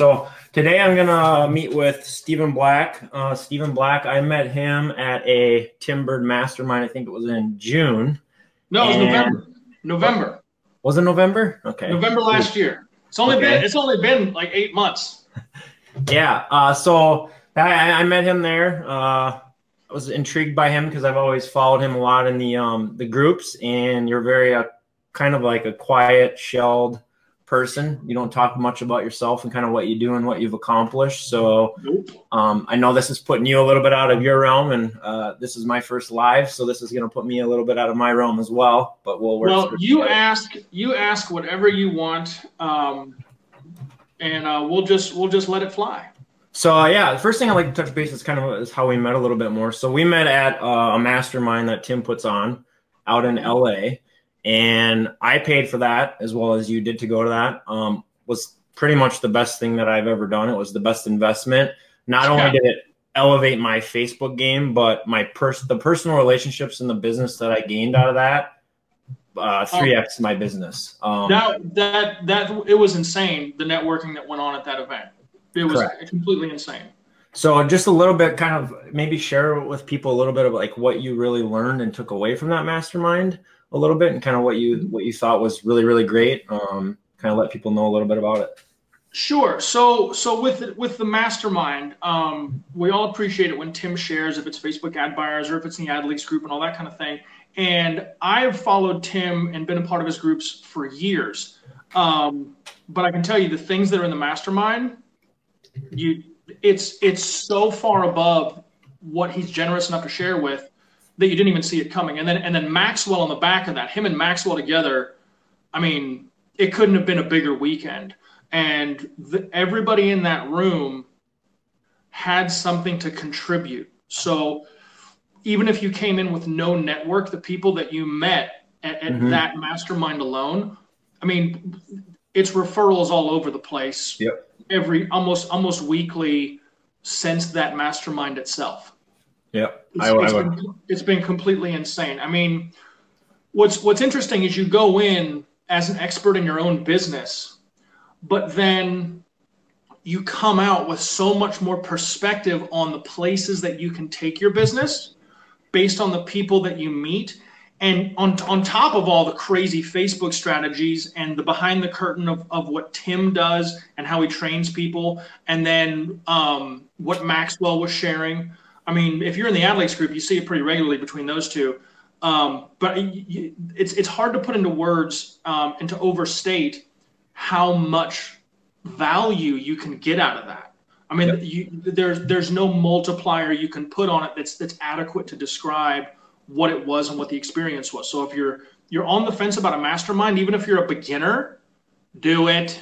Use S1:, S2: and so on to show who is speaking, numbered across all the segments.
S1: So today I'm gonna meet with Steven Black. Uh, Steven Black, I met him at a Tim Burd Mastermind. I think it was in June.
S2: No, it was November. November.
S1: Was it November? Okay.
S2: November last year. It's only okay. been it's only been like eight months.
S1: yeah. Uh, so I, I met him there. Uh, I was intrigued by him because I've always followed him a lot in the um, the groups, and you're very uh, kind of like a quiet, shelled person. You don't talk much about yourself and kind of what you do and what you've accomplished. So um, I know this is putting you a little bit out of your realm, and uh, this is my first live, so this is going to put me a little bit out of my realm as well. But we'll work.
S2: Well, you together. ask you ask whatever you want, um, and uh, we'll just we'll just let it fly.
S1: So uh, yeah, the first thing I like to touch base is kind of is how we met a little bit more. So we met at uh, a mastermind that Tim puts on out in LA and I paid for that as well as you did to go to that. Um, was pretty much the best thing that I've ever done. It was the best investment. Not yeah. only did it elevate my Facebook game, but my pers- the personal relationships and the business that I gained out of that uh, three uh, x my business.
S2: Um, that that that it was insane. The networking that went on at that event, it was correct. completely insane.
S1: So just a little bit, kind of maybe share with people a little bit of like what you really learned and took away from that mastermind a little bit and kind of what you what you thought was really really great. Um, kind of let people know a little bit about it.
S2: Sure. So so with with the mastermind, um, we all appreciate it when Tim shares if it's Facebook ad buyers or if it's in the AdLeaks group and all that kind of thing. And I've followed Tim and been a part of his groups for years. Um, but I can tell you the things that are in the mastermind, you it's it's so far above what he's generous enough to share with that you didn't even see it coming. And then and then Maxwell on the back of that, him and Maxwell together, I mean, it couldn't have been a bigger weekend. And the, everybody in that room had something to contribute. So even if you came in with no network, the people that you met at, at mm-hmm. that mastermind alone, I mean, it's referrals all over the place.
S1: Yep.
S2: Every almost almost weekly since that mastermind itself.
S1: Yeah,
S2: it's, I, it's, I been, it's been completely insane. I mean, what's what's interesting is you go in as an expert in your own business, but then you come out with so much more perspective on the places that you can take your business based on the people that you meet and on, on top of all the crazy facebook strategies and the behind the curtain of, of what tim does and how he trains people and then um, what maxwell was sharing I mean, if you're in the AdLeaks group, you see it pretty regularly between those two. Um, but it's it's hard to put into words um, and to overstate how much value you can get out of that. I mean, yep. you, there's there's no multiplier you can put on it that's that's adequate to describe what it was and what the experience was. So if you're you're on the fence about a mastermind, even if you're a beginner, do it.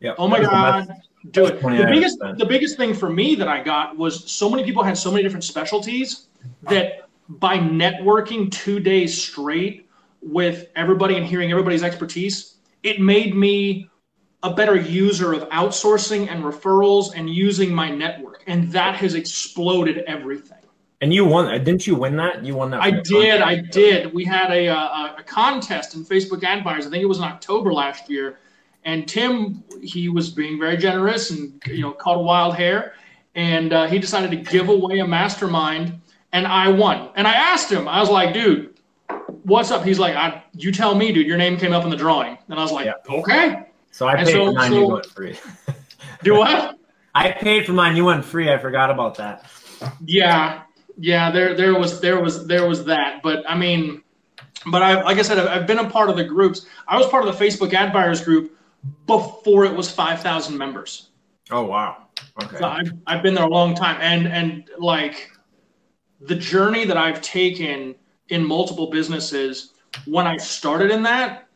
S1: Yeah.
S2: Oh my God do it. The biggest the biggest thing for me that I got was so many people had so many different specialties that by networking two days straight with everybody and hearing everybody's expertise, it made me a better user of outsourcing and referrals and using my network. And that has exploded everything.
S1: And you won, uh, didn't you win that? You won that.
S2: I did. I did. We had a, uh, a, a contest in Facebook ad buyers. I think it was in October last year and Tim, he was being very generous and you know caught a wild hair, and uh, he decided to give away a mastermind, and I won. And I asked him, I was like, dude, what's up? He's like, I, you tell me, dude. Your name came up in the drawing, and I was like, yeah. okay.
S1: So I paid so, for mine. So, you went free.
S2: do what?
S1: I paid for mine. You went free. I forgot about that.
S2: Yeah, yeah. There, there was, there was, there was that. But I mean, but I, like I said, I've been a part of the groups. I was part of the Facebook ad buyers group before it was 5,000 members.
S1: Oh, wow. Okay.
S2: So I've, I've been there a long time. And, and like the journey that I've taken in multiple businesses, when I started in that,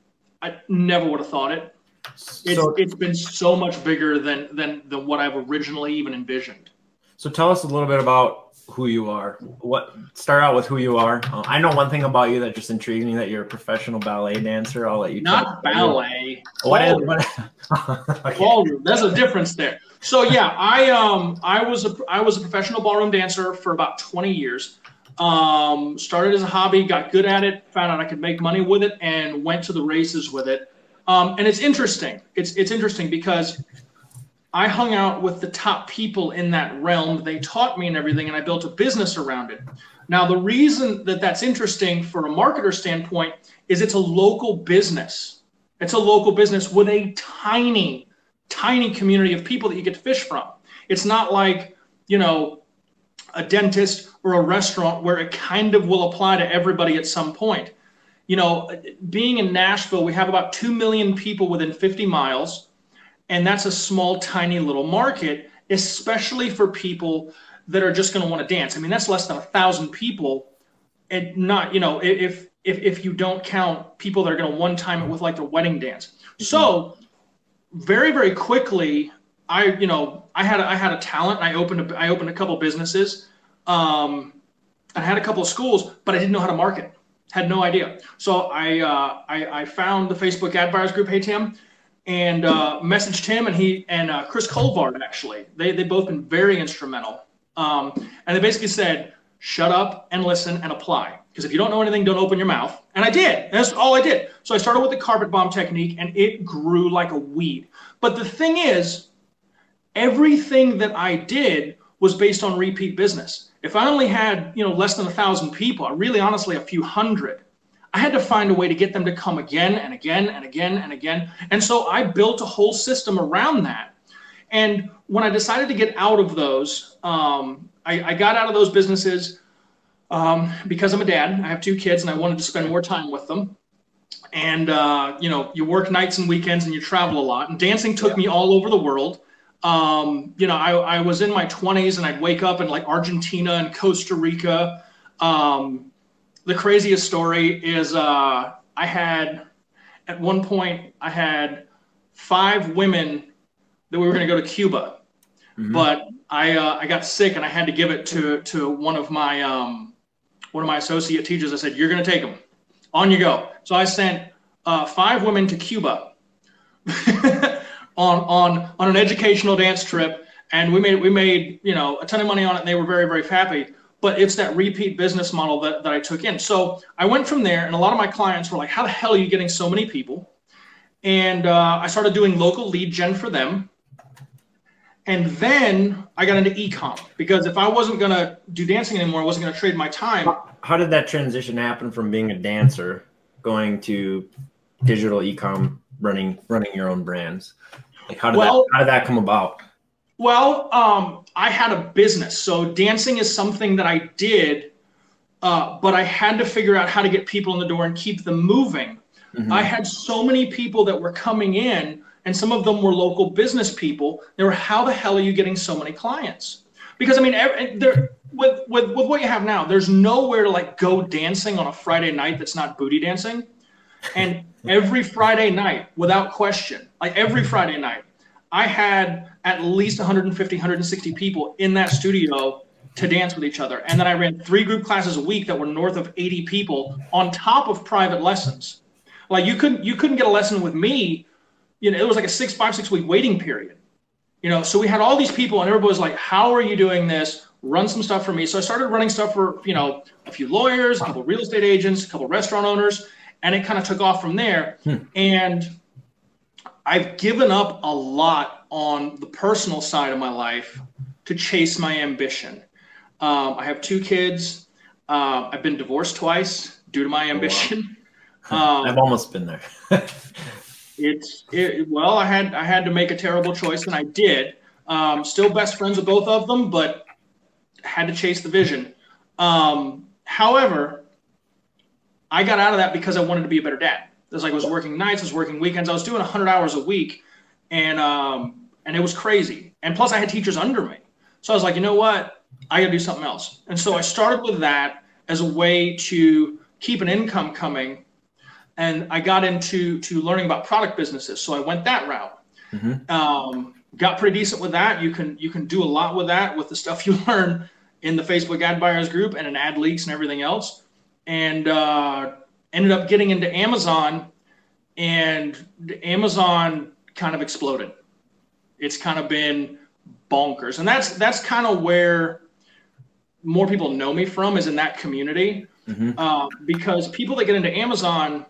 S2: I never would have thought it. It's, so, it's been so much bigger than, than, than what I've originally even envisioned.
S1: So tell us a little bit about who you are. What start out with who you are. Uh, I know one thing about you that just intrigues me that you're a professional ballet dancer. I'll let you.
S2: Not ballet.
S1: What is? What,
S2: okay. Ballroom. There's a difference there. So yeah, I um I was a I was a professional ballroom dancer for about 20 years. Um, started as a hobby, got good at it, found out I could make money with it, and went to the races with it. Um, and it's interesting. It's it's interesting because I hung out with the top people in that realm. They taught me and everything, and I built a business around it. Now, the reason that that's interesting for a marketer standpoint is it's a local business. It's a local business with a tiny, tiny community of people that you get to fish from. It's not like, you know, a dentist or a restaurant where it kind of will apply to everybody at some point. You know, being in Nashville, we have about 2 million people within 50 miles, and that's a small, tiny little market, especially for people that are just going to want to dance. I mean, that's less than a thousand people, and not, you know, if if if you don't count people that are going to one time it with like their wedding dance. Mm-hmm. So very very quickly, I you know I had a, I had a talent. I opened a, I opened a couple businesses. Um, I had a couple of schools, but I didn't know how to market. Had no idea. So I uh, I, I found the Facebook ad buyers group, Hey Tim, and uh, messaged him and he and uh, Chris Colvard actually. They they both been very instrumental. Um, and they basically said, shut up and listen and apply. Because if you don't know anything, don't open your mouth. And I did. That's all I did. So I started with the carpet bomb technique and it grew like a weed. But the thing is, everything that I did was based on repeat business. If I only had, you know, less than a thousand people, really honestly a few hundred, I had to find a way to get them to come again and again and again and again. And so I built a whole system around that. And when I decided to get out of those, um, I, I, got out of those businesses um, because I'm a dad. I have two kids, and I wanted to spend more time with them. And uh, you know, you work nights and weekends, and you travel a lot. And dancing took yeah. me all over the world. Um, you know, I, I, was in my 20s, and I'd wake up in like Argentina and Costa Rica. Um, the craziest story is uh, I had at one point I had five women that we were going to go to Cuba, mm-hmm. but I uh, I got sick and I had to give it to to one of my um, one of my associate teachers. I said, "You're going to take them. On you go." So I sent uh, five women to Cuba on on on an educational dance trip, and we made we made you know a ton of money on it, and they were very very happy. But it's that repeat business model that, that I took in. So I went from there, and a lot of my clients were like, "How the hell are you getting so many people?" And uh, I started doing local lead gen for them and then I got into ecom because if I wasn't going to do dancing anymore, I wasn't going to trade my time.
S1: How did that transition happen from being a dancer going to digital ecom running running your own brands? Like how did well, that how did that come about?
S2: Well, um, I had a business, so dancing is something that I did, uh, but I had to figure out how to get people in the door and keep them moving. Mm-hmm. I had so many people that were coming in and some of them were local business people. They were, how the hell are you getting so many clients? Because I mean, there with with with what you have now, there's nowhere to like go dancing on a Friday night that's not booty dancing. And every Friday night, without question, like every Friday night, I had at least 150, 160 people in that studio to dance with each other. And then I ran three group classes a week that were north of 80 people on top of private lessons. Like you couldn't you couldn't get a lesson with me you know, it was like a six, five, six week waiting period. You know, so we had all these people, and everybody was like, "How are you doing this? Run some stuff for me." So I started running stuff for you know a few lawyers, a couple real estate agents, a couple restaurant owners, and it kind of took off from there. Hmm. And I've given up a lot on the personal side of my life to chase my ambition. Um, I have two kids. Uh, I've been divorced twice due to my ambition.
S1: Oh, wow. um, I've almost been there.
S2: it's it, well, I had I had to make a terrible choice, and I did. Um, still best friends with both of them, but had to chase the vision. Um, however, I got out of that because I wanted to be a better dad. It was like I was working nights, I was working weekends, I was doing 100 hours a week, and um, and it was crazy. And plus, I had teachers under me, so I was like, you know what, I got to do something else. And so I started with that as a way to keep an income coming and I got into to learning about product businesses. So I went that route. Mm-hmm. Um, got pretty decent with that. You can you can do a lot with that with the stuff you learn in the Facebook ad buyers group and in AdLeaks and everything else. And uh, ended up getting into Amazon, and Amazon kind of exploded. It's kind of been bonkers, and that's that's kind of where more people know me from is in that community. Mm-hmm. Uh, because people that get into Amazon,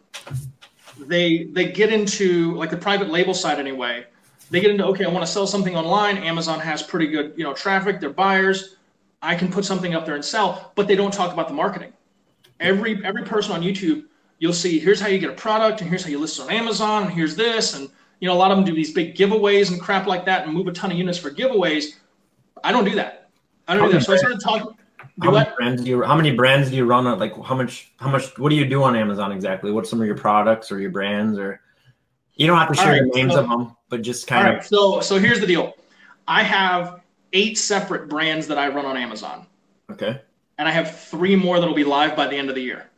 S2: they they get into like the private label side anyway. they get into okay, I want to sell something online. Amazon has pretty good, you know, traffic. They're buyers. I can put something up there and sell, but they don't talk about the marketing. Every every person on YouTube, you'll see here's how you get a product, and here's how you list it on Amazon, and here's this, and you know a lot of them do these big giveaways and crap like that, and move a ton of units for giveaways. I don't do that. I don't how do that. So I started talking.
S1: How many brands do you? How many brands do you run? On, like how much? How much? What do you do on Amazon exactly? What's some of your products or your brands or? You don't have to share right, the names so, of them, but just kind of. Right,
S2: so so here's the deal. I have eight separate brands that I run on Amazon.
S1: Okay.
S2: And I have three more that'll be live by the end of the year.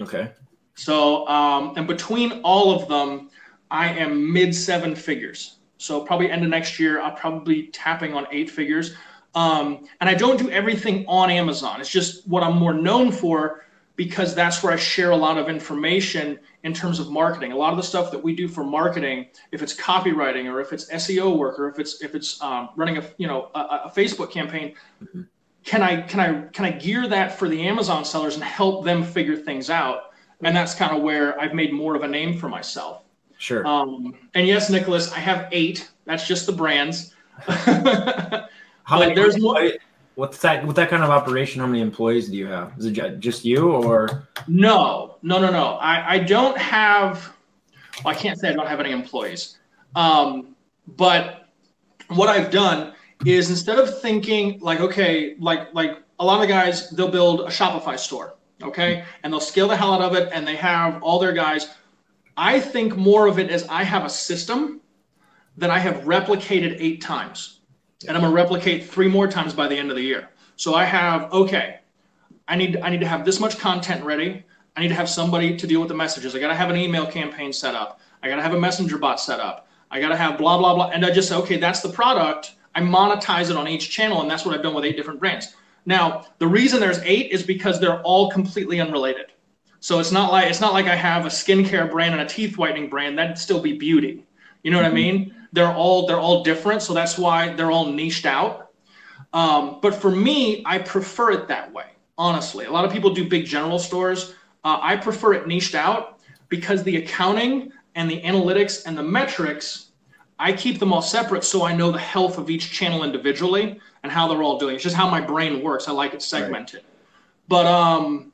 S1: Okay.
S2: So, um, and between all of them, I am mid seven figures. So probably end of next year, I'll probably be tapping on eight figures. Um, and I don't do everything on Amazon. It's just what I'm more known for because that's where I share a lot of information in terms of marketing. A lot of the stuff that we do for marketing, if it's copywriting or if it's SEO work or if it's if it's um, running a you know a, a Facebook campaign, mm-hmm. can I can I can I gear that for the Amazon sellers and help them figure things out? And that's kind of where I've made more of a name for myself.
S1: Sure.
S2: Um, and yes, Nicholas, I have eight. That's just the brands.
S1: How many? There's more. What's that? With that kind of operation, how many employees do you have? Is it just you, or?
S2: No, no, no, no. I, I don't have. Well, I can't say I don't have any employees, um, but what I've done is instead of thinking like, okay, like like a lot of the guys, they'll build a Shopify store, okay, and they'll scale the hell out of it, and they have all their guys. I think more of it as I have a system that I have replicated eight times and I'm gonna replicate three more times by the end of the year. So I have okay, I need I need to have this much content ready. I need to have somebody to deal with the messages. I gotta have an email campaign set up. I gotta have a messenger bot set up. I gotta have blah blah blah. And I just say, okay, that's the product. I monetize it on each channel, and that's what I've done with eight different brands. Now, the reason there's eight is because they're all completely unrelated. So it's not like it's not like I have a skincare brand and a teeth whitening brand. That'd still be beauty. You know what mm-hmm. I mean? They're all they're all different, so that's why they're all niched out. Um, but for me, I prefer it that way. Honestly, a lot of people do big general stores. Uh, I prefer it niched out because the accounting and the analytics and the metrics, I keep them all separate so I know the health of each channel individually and how they're all doing. It's just how my brain works. I like it segmented. Right. But um,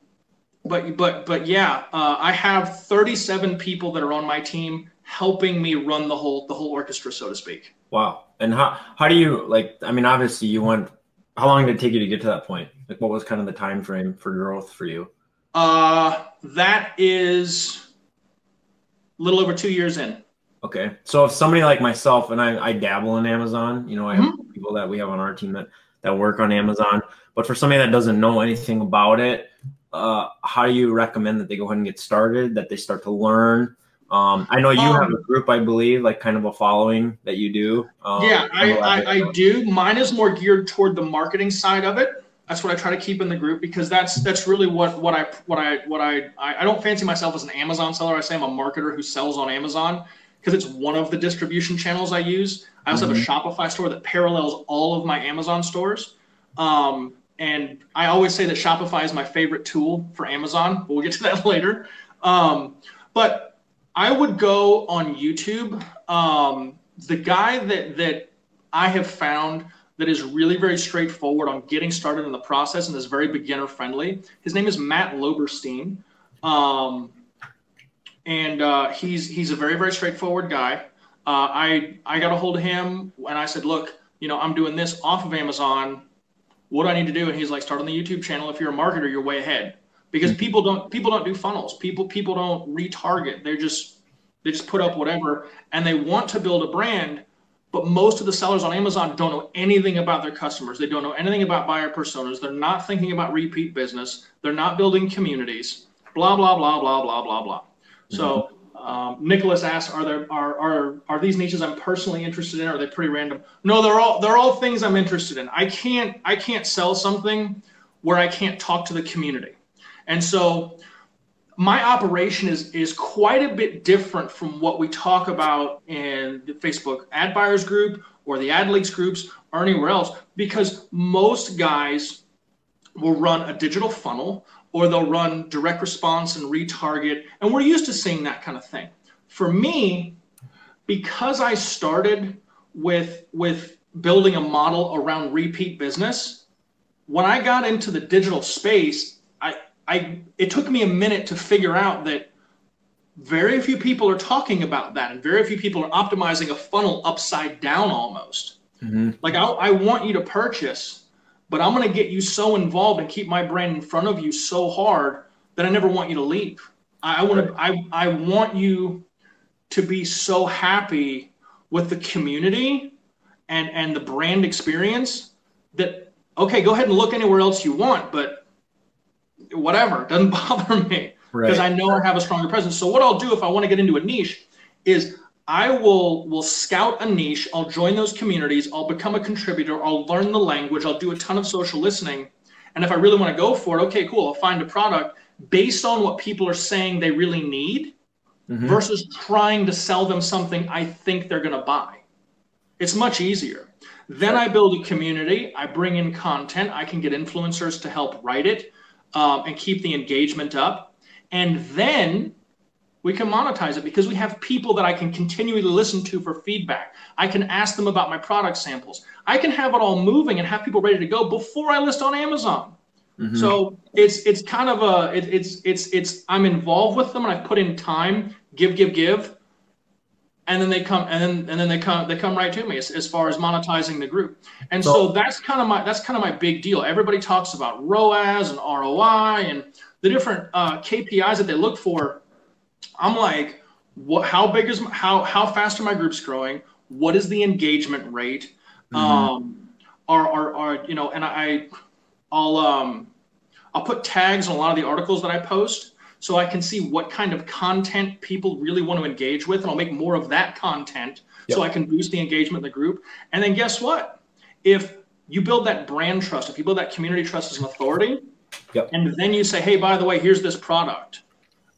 S2: but but but yeah, uh, I have 37 people that are on my team helping me run the whole the whole orchestra, so to speak.
S1: Wow. And how how do you like? I mean, obviously, you went. How long did it take you to get to that point? Like, what was kind of the time frame for growth for you?
S2: Uh, that is a little over two years in.
S1: Okay, so if somebody like myself and I, I dabble in Amazon, you know, I have mm-hmm. people that we have on our team that that work on Amazon. But for somebody that doesn't know anything about it, uh, how do you recommend that they go ahead and get started? That they start to learn um, I know you um, have a group, I believe, like kind of a following that you do.
S2: Um, yeah, I, I, I, do. Mine is more geared toward the marketing side of it. That's what I try to keep in the group because that's that's really what what I what I what I I, I don't fancy myself as an Amazon seller. I say I'm a marketer who sells on Amazon because it's one of the distribution channels I use. I also mm-hmm. have a mm-hmm. Shopify store that parallels all of my Amazon stores. Um, and I always say that Shopify is my favorite tool for Amazon. We'll get to that later. Um, but I would go on YouTube. Um, the guy that that I have found that is really very straightforward on getting started in the process and is very beginner friendly. His name is Matt Loberstein, um, and uh, he's he's a very very straightforward guy. Uh, I I got a hold of him and I said, look, you know, I'm doing this off of Amazon. What do I need to do? And he's like, start on the YouTube channel. If you're a marketer, you're way ahead because mm-hmm. people don't people don't do funnels. People people don't retarget. They're just they just put up whatever and they want to build a brand, but most of the sellers on Amazon don't know anything about their customers. They don't know anything about buyer personas. They're not thinking about repeat business. They're not building communities. Blah blah blah blah blah blah blah. So um, Nicholas asks, "Are there are are are these niches I'm personally interested in? Are they pretty random?" No, they're all they're all things I'm interested in. I can't I can't sell something where I can't talk to the community. And so my operation is is quite a bit different from what we talk about in the Facebook ad buyers group or the AdLeaks groups or anywhere else because most guys will run a digital funnel or they'll run direct response and retarget and we're used to seeing that kind of thing. For me, because I started with with building a model around repeat business. When I got into the digital space, I I it took me a minute to figure out that very few people are talking about that and very few people are optimizing a funnel upside down almost. Mm-hmm. Like I, I want you to purchase, but I'm going to get you so involved and keep my brand in front of you so hard that I never want you to leave. I, I want to I, I want you to be so happy with the community and and the brand experience that okay, go ahead and look anywhere else you want, but whatever, doesn't bother me because right. I know I have a stronger presence. So what I'll do if I want to get into a niche is I will will scout a niche. I'll join those communities. I'll become a contributor. I'll learn the language. I'll do a ton of social listening. And if I really want to go for it, okay, cool. I'll find a product based on what people are saying they really need mm-hmm. versus trying to sell them something I think they're going to buy. It's much easier. Then I build a community. I bring in content. I can get influencers to help write it um, and keep the engagement up. And then we can monetize it because we have people that I can continually listen to for feedback. I can ask them about my product samples. I can have it all moving and have people ready to go before I list on Amazon. Mm-hmm. So it's it's kind of a it, it's it's it's I'm involved with them and I put in time, give give give, and then they come and then and then they come they come right to me as, as far as monetizing the group. And so, so that's kind of my that's kind of my big deal. Everybody talks about ROAS and ROI and the different uh, KPIs that they look for. I'm like, what? How big is how how fast are my groups growing? What is the engagement rate? Mm-hmm. Um, are, are are you know? And I I'll um, I'll put tags on a lot of the articles that I post so I can see what kind of content people really want to engage with, and I'll make more of that content yep. so I can boost the engagement in the group. And then guess what? If you build that brand trust, if you build that community trust as an authority, yep. and then you say, hey, by the way, here's this product.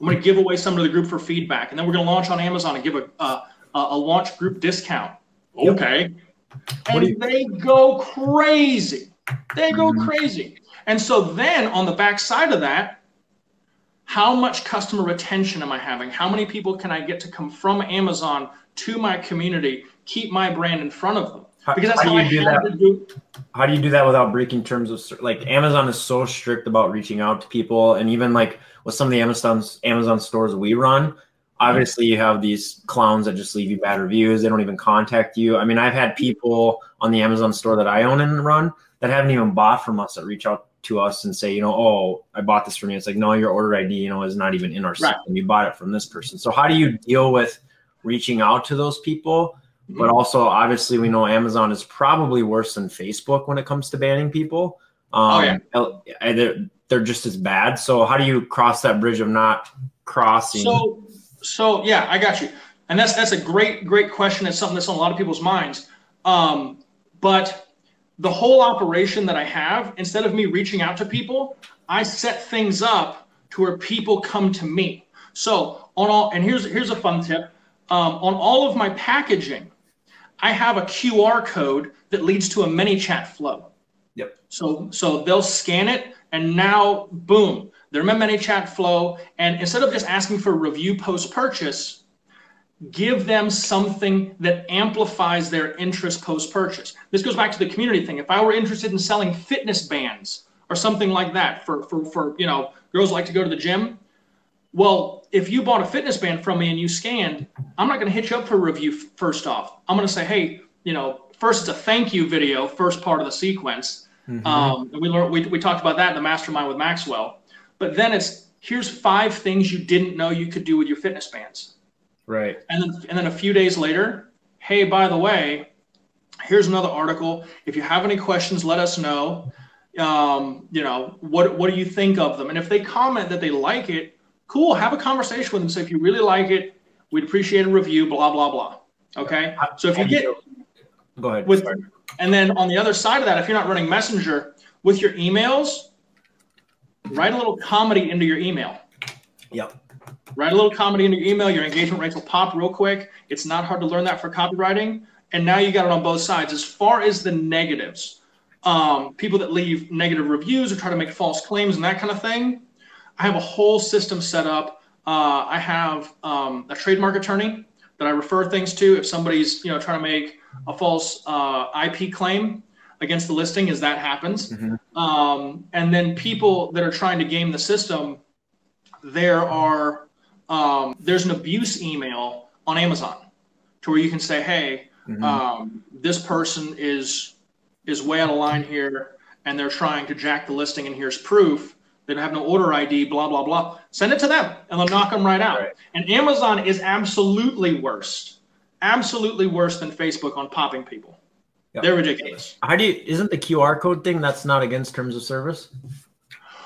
S2: I'm going to give away some to the group for feedback, and then we're going to launch on Amazon and give a a, a launch group discount. Okay, yep. and you- they go crazy. They go mm-hmm. crazy. And so then on the back side of that, how much customer retention am I having? How many people can I get to come from Amazon to my community, keep my brand in front of them?
S1: Because that's how, how do you do that? Do. How do you do that without breaking terms of like Amazon is so strict about reaching out to people, and even like with some of the Amazon Amazon stores we run, obviously you have these clowns that just leave you bad reviews. They don't even contact you. I mean, I've had people on the Amazon store that I own and run that haven't even bought from us that reach out to us and say, you know, oh, I bought this from you. It's like, no, your order ID, you know, is not even in our right. system. You bought it from this person. So how do you deal with reaching out to those people? Mm-hmm. But also, obviously, we know Amazon is probably worse than Facebook when it comes to banning people. Um, oh, yeah. They're, they're just as bad. So how do you cross that bridge of not crossing?
S2: So, so yeah, I got you. And that's that's a great great question. It's something that's on a lot of people's minds. Um, but the whole operation that I have, instead of me reaching out to people, I set things up to where people come to me. So on all, and here's here's a fun tip. Um, on all of my packaging, I have a QR code that leads to a ManyChat flow.
S1: Yep.
S2: So so they'll scan it, and now boom, they're in ManyChat flow. And instead of just asking for a review post purchase, give them something that amplifies their interest post purchase. This goes back to the community thing. If I were interested in selling fitness bands or something like that for, for, for you know, girls like to go to the gym, well, if you bought a fitness band from me and you scanned, I'm not going to hit you up for a review first off. I'm going to say, hey, you know, first it's a thank you video, first part of the sequence. Mm-hmm. Um, we, learned, we, we talked about that in the mastermind with Maxwell. But then it's here's five things you didn't know you could do with your fitness bands
S1: Right.
S2: And then and then a few days later, hey, by the way, here's another article. If you have any questions, let us know. Um, you know, what what do you think of them? And if they comment that they like it, cool, have a conversation with them. Say if you really like it, we'd appreciate a review, blah, blah, blah. Okay. So if you get
S1: go ahead.
S2: With and then on the other side of that, if you're not running messenger with your emails, write a little comedy into your email.
S1: Yep.
S2: Write a little comedy in your email. Your engagement rates will pop real quick. It's not hard to learn that for copywriting. And now you got it on both sides. As far as the negatives, um, people that leave negative reviews or try to make false claims and that kind of thing, I have a whole system set up. Uh, I have um, a trademark attorney that I refer things to if somebody's you know trying to make a false uh, IP claim against the listing as that happens. Mm-hmm. Um, and then people that are trying to game the system, there are um, there's an abuse email on Amazon to where you can say, hey, mm-hmm. um, this person is is way out of line here, and they're trying to jack the listing, and here's proof. They don't have no order ID, blah blah blah. Send it to them, and they'll knock them right out. Right. And Amazon is absolutely worse, absolutely worse than Facebook on popping people. Yep. They're ridiculous.
S1: How do you? Isn't the QR code thing that's not against terms of service?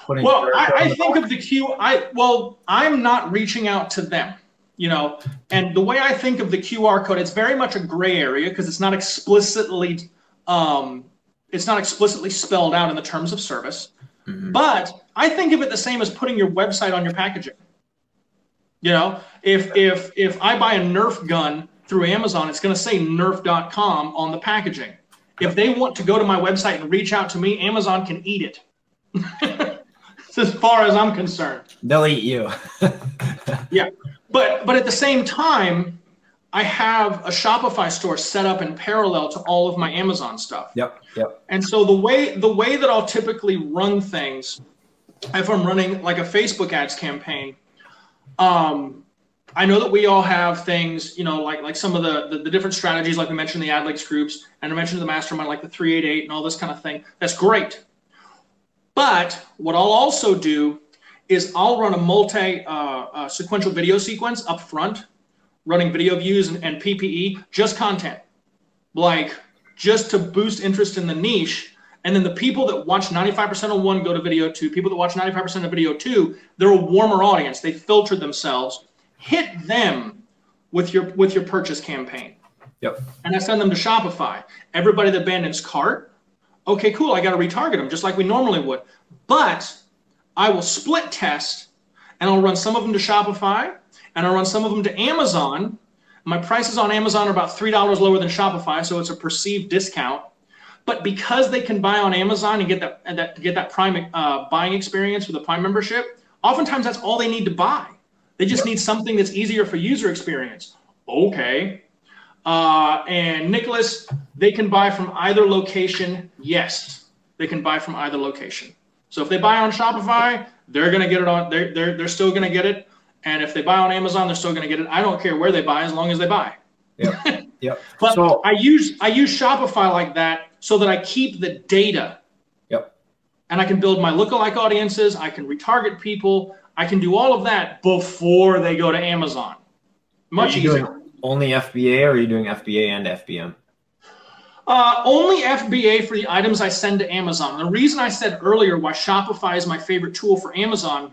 S2: Putting well, I, I think of the Q. I well, I'm not reaching out to them you know and the way i think of the qr code it's very much a gray area because it's not explicitly um, it's not explicitly spelled out in the terms of service mm-hmm. but i think of it the same as putting your website on your packaging. You know if if if i buy a nerf gun through amazon it's going to say nerf.com on the packaging. If they want to go to my website and reach out to me amazon can eat it. As far as i'm concerned.
S1: They'll eat you.
S2: Yeah. But but at the same time, I have a Shopify store set up in parallel to all of my Amazon stuff.
S1: Yep. Yep.
S2: And so the way the way that I'll typically run things, if I'm running like a Facebook ads campaign, um, I know that we all have things, you know, like like some of the, the, the different strategies, like we mentioned the AdLeaks groups, and I mentioned the mastermind, like the 388 and all this kind of thing. That's great. But what I'll also do is I'll run a multi uh, uh, sequential video sequence up front, running video views and, and PPE, just content, like just to boost interest in the niche. And then the people that watch 95% of one go to video two. People that watch 95% of video two, they're a warmer audience. They filtered themselves. Hit them with your with your purchase campaign.
S1: Yep.
S2: And I send them to Shopify. Everybody that abandons cart, okay, cool. I got to retarget them just like we normally would. But I will split test and I'll run some of them to Shopify and I'll run some of them to Amazon. My prices on Amazon are about $3 lower than Shopify, so it's a perceived discount. But because they can buy on Amazon and get that, and that get that prime uh, buying experience with a prime membership, oftentimes that's all they need to buy. They just need something that's easier for user experience. Okay. Uh, and Nicholas, they can buy from either location. Yes, they can buy from either location. So if they buy on Shopify, they're going to get it on. They're they're they're still going to get it. And if they buy on Amazon, they're still going to get it. I don't care where they buy as long as they buy.
S1: Yeah. Yep.
S2: but so, I use I use Shopify like that so that I keep the data.
S1: Yep.
S2: And I can build my lookalike audiences. I can retarget people. I can do all of that before they go to Amazon. Much easier.
S1: only FBA, or are you doing FBA and FBM?
S2: Uh, only FBA for the items I send to Amazon. The reason I said earlier why Shopify is my favorite tool for Amazon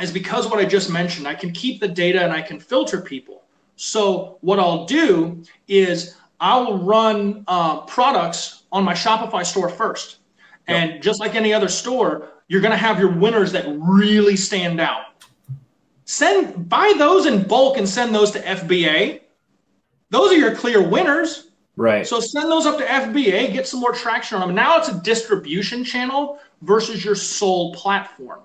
S2: is because what I just mentioned. I can keep the data and I can filter people. So what I'll do is I'll run uh, products on my Shopify store first. And just like any other store, you're going to have your winners that really stand out. Send buy those in bulk and send those to FBA. Those are your clear winners.
S1: Right.
S2: So send those up to FBA, get some more traction on them. Now it's a distribution channel versus your sole platform.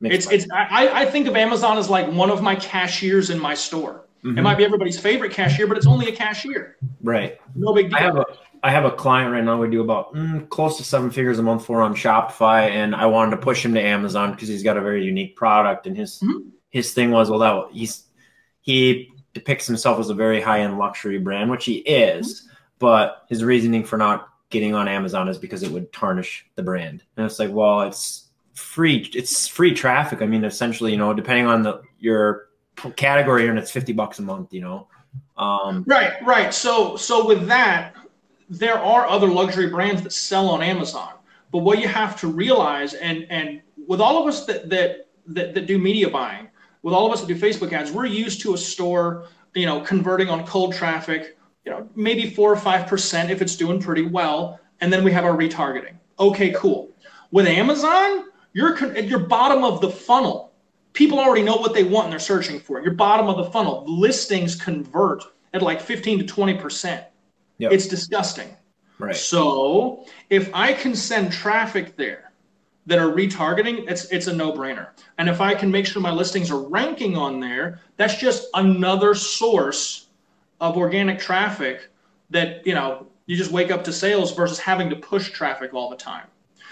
S2: Makes it's it's I, I think of Amazon as like one of my cashiers in my store. Mm-hmm. It might be everybody's favorite cashier, but it's only a cashier.
S1: Right.
S2: No big deal.
S1: I have a I have a client right now. We do about mm, close to seven figures a month for on Shopify, and I wanted to push him to Amazon because he's got a very unique product. And his mm-hmm. his thing was, well, that he's he depicts himself as a very high end luxury brand, which he is, but his reasoning for not getting on Amazon is because it would tarnish the brand. And it's like, well, it's free, it's free traffic. I mean, essentially, you know, depending on the your category, and it's fifty bucks a month, you know.
S2: Um, right, right. So, so with that, there are other luxury brands that sell on Amazon. But what you have to realize, and and with all of us that that that, that do media buying, with all of us that do Facebook ads, we're used to a store, you know, converting on cold traffic, you know, maybe four or five percent if it's doing pretty well, and then we have our retargeting. Okay, cool. With Amazon, you're at your bottom of the funnel. People already know what they want and they're searching for it. Your bottom of the funnel listings convert at like 15 to 20 percent. Yep. It's disgusting.
S1: Right.
S2: So if I can send traffic there that are retargeting, it's it's a no-brainer. And if I can make sure my listings are ranking on there, that's just another source of organic traffic that you know you just wake up to sales versus having to push traffic all the time.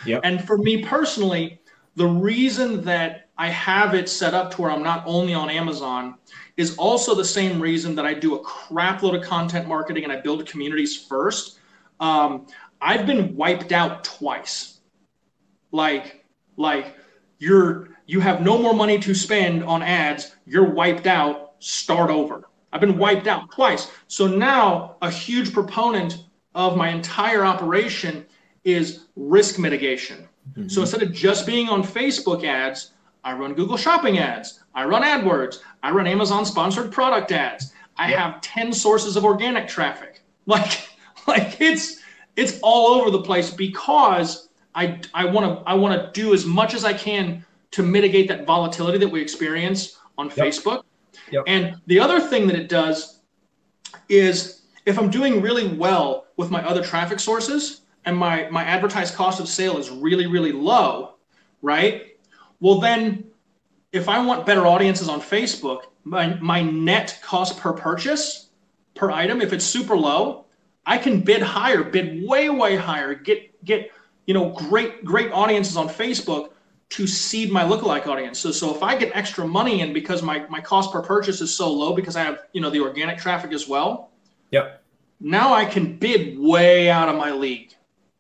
S1: Yep.
S2: And for me personally, the reason that I have it set up to where I'm not only on Amazon is also the same reason that I do a crap load of content marketing and I build communities first. Um, I've been wiped out twice. Like, like you're you have no more money to spend on ads. You're wiped out. Start over. I've been wiped out twice. So now a huge proponent of my entire operation is risk mitigation. Mm-hmm. So instead of just being on Facebook ads, I run Google Shopping ads, I run AdWords, I run Amazon sponsored product ads. I yep. have 10 sources of organic traffic. Like like it's it's all over the place because I I want to I want to do as much as I can to mitigate that volatility that we experience on yep. Facebook. Yep. And the other thing that it does is if I'm doing really well with my other traffic sources and my, my advertised cost of sale is really, really low, right? Well, then if I want better audiences on Facebook, my, my net cost per purchase per item, if it's super low, I can bid higher, bid way, way higher, get, get, you know, great, great audiences on Facebook to seed my lookalike audience. So, so if I get extra money in because my, my cost per purchase is so low because I have, you know, the organic traffic as well.
S1: Yep.
S2: Now I can bid way out of my league.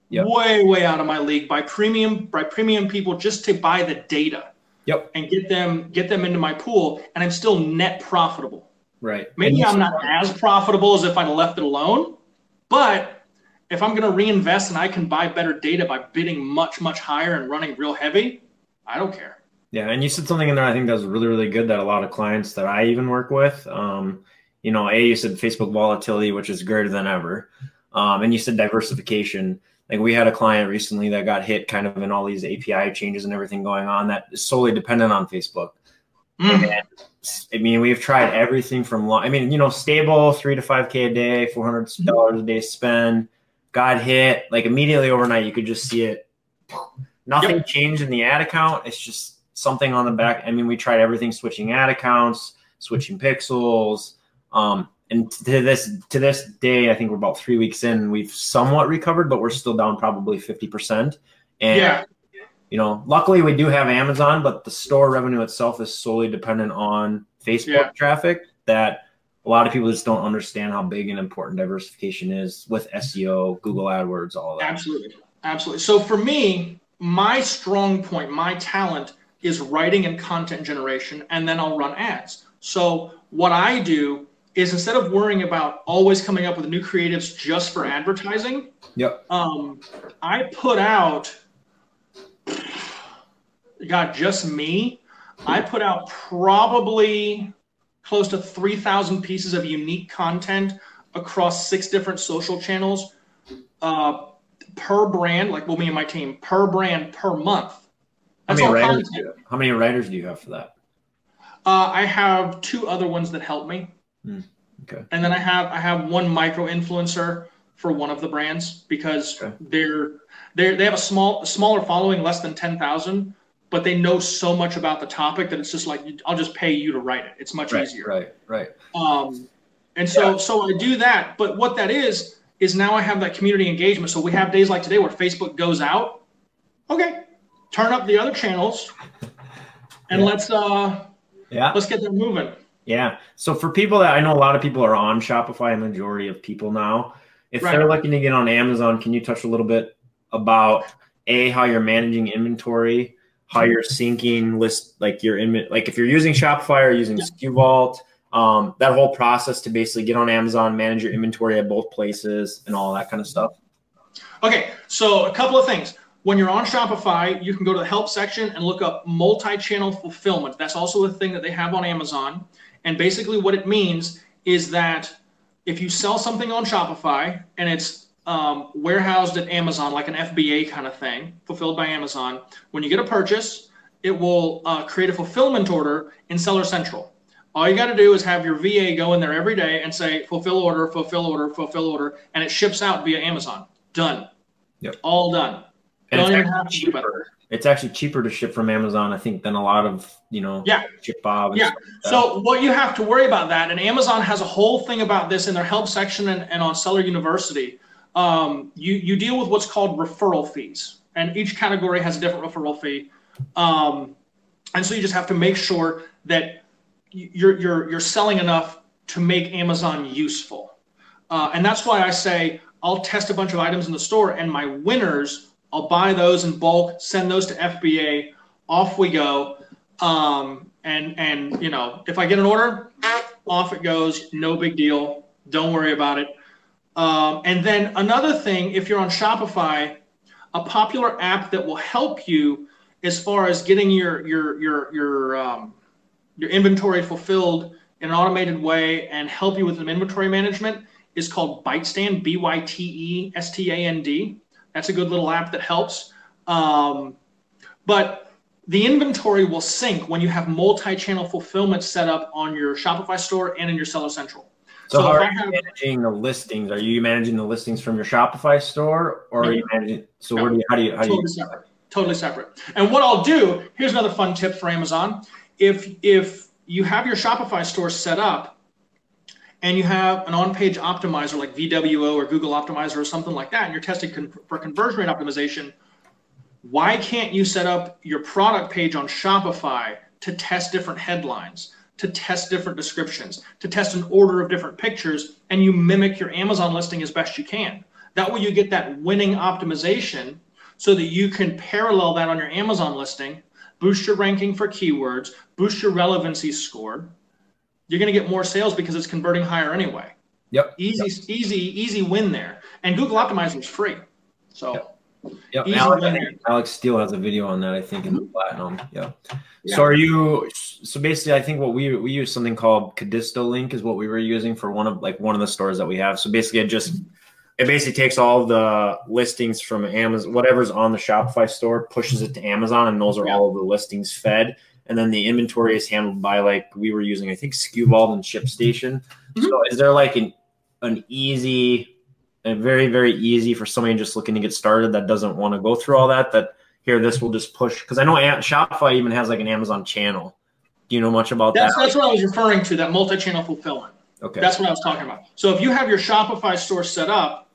S2: Yep. Way, way out of my league by premium by premium people just to buy the data.
S1: Yep.
S2: And get them get them into my pool and I'm still net profitable.
S1: Right.
S2: Maybe I'm not as profitable as if I'd left it alone, but if I'm going to reinvest and I can buy better data by bidding much, much higher and running real heavy, I don't care.
S1: Yeah, and you said something in there I think that was really, really good that a lot of clients that I even work with, um, you know, A, you said Facebook volatility, which is greater than ever. Um, and you said diversification. Like we had a client recently that got hit kind of in all these API changes and everything going on that is solely dependent on Facebook. Mm. I mean, we've tried everything from, I mean, you know, stable three to five K a day, $400 a day spend, got hit like immediately overnight. You could just see it Nothing yep. changed in the ad account. It's just something on the back. I mean, we tried everything, switching ad accounts, switching pixels. Um, and to this to this day, I think we're about three weeks in. We've somewhat recovered, but we're still down probably fifty percent. And yeah. you know, luckily we do have Amazon, but the store revenue itself is solely dependent on Facebook yeah. traffic. That a lot of people just don't understand how big and important diversification is with SEO, Google AdWords, all that.
S2: Absolutely, absolutely. So for me, my strong point, my talent is writing and content generation, and then I'll run ads. So what I do is instead of worrying about always coming up with new creatives just for advertising,
S1: yep.
S2: Um, I put out, God, just me. I put out probably close to 3,000 pieces of unique content across six different social channels. Uh, per brand, like well, me and my team, per brand per month.
S1: That's how many writers do you, How many writers do you have for that?
S2: Uh, I have two other ones that help me.
S1: Mm, okay.
S2: And then I have I have one micro influencer for one of the brands because okay. they're they they have a small a smaller following, less than ten thousand, but they know so much about the topic that it's just like I'll just pay you to write it. It's much
S1: right,
S2: easier.
S1: Right. Right.
S2: Um, and so yeah. so I do that. But what that is is now I have that community engagement. So we have days like today where Facebook goes out. Okay, turn up the other channels, and yeah. let's uh,
S1: yeah,
S2: let's get them moving.
S1: Yeah. So for people that I know, a lot of people are on Shopify. A majority of people now, if right. they're looking to get on Amazon, can you touch a little bit about a how you're managing inventory, how you're syncing list like your like if you're using Shopify or using yeah. SkuVault um, that whole process to basically get on Amazon, manage your inventory at both places, and all that kind of stuff?
S2: Okay, so a couple of things. When you're on Shopify, you can go to the help section and look up multi channel fulfillment. That's also a thing that they have on Amazon. And basically, what it means is that if you sell something on Shopify and it's um, warehoused at Amazon, like an FBA kind of thing, fulfilled by Amazon, when you get a purchase, it will uh, create a fulfillment order in Seller Central. All you got to do is have your VA go in there every day and say fulfill order, fulfill order, fulfill order, and it ships out via Amazon. Done.
S1: Yep.
S2: All done.
S1: And it's actually, cheaper. It's actually cheaper to ship from Amazon, I think, than a lot of you know
S2: yeah
S1: ShipBob.
S2: yeah. So what you have to worry about that, and Amazon has a whole thing about this in their help section and, and on Seller University. Um, you you deal with what's called referral fees, and each category has a different referral fee. Um, and so you just have to make sure that you're you're you're selling enough to make Amazon useful. Uh, and that's why I say I'll test a bunch of items in the store, and my winners, I'll buy those in bulk, send those to FBA, off we go. Um, and and you know, if I get an order, off it goes, no big deal. Don't worry about it. Um, and then another thing, if you're on Shopify, a popular app that will help you as far as getting your your your your um, your inventory fulfilled in an automated way and help you with inventory management is called ByteStand, B Y T E S T A N D. That's a good little app that helps. Um, but the inventory will sync when you have multi-channel fulfillment set up on your Shopify store and in your Seller Central.
S1: So, so how are you have, managing the listings? Are you managing the listings from your Shopify store, or are you managing? So no, where do you? How do you? How
S2: totally
S1: do you?
S2: Separate. Totally separate. And what I'll do here's another fun tip for Amazon. If if you have your Shopify store set up and you have an on-page optimizer like VWO or Google Optimizer or something like that, and you're testing con- for conversion rate optimization, why can't you set up your product page on Shopify to test different headlines, to test different descriptions, to test an order of different pictures, and you mimic your Amazon listing as best you can? That way, you get that winning optimization so that you can parallel that on your Amazon listing, boost your ranking for keywords, boost your relevancy score, you're going to get more sales because it's converting higher anyway.
S1: Yep.
S2: Easy,
S1: yep.
S2: easy, easy win there. And Google Optimizer is free. So.
S1: Yep. Yep. Alex, Alex Steele has a video on that, I think, in the platinum. Yeah. yeah. So are you so basically I think what we we use something called Codisto LINQ is what we were using for one of like one of the stores that we have. So basically it just it basically takes all the listings from Amazon, whatever's on the Shopify store, pushes it to Amazon, and those are all of the listings fed and then the inventory is handled by like we were using, I think SKU and ShipStation. Mm-hmm. So is there like an an easy, a very very easy for somebody just looking to get started that doesn't want to go through all that? That here this will just push because I know Shopify even has like an Amazon channel. Do you know much about
S2: that's,
S1: that?
S2: That's what I was referring to. That multi-channel fulfillment.
S1: Okay.
S2: That's what I was talking about. So if you have your Shopify store set up,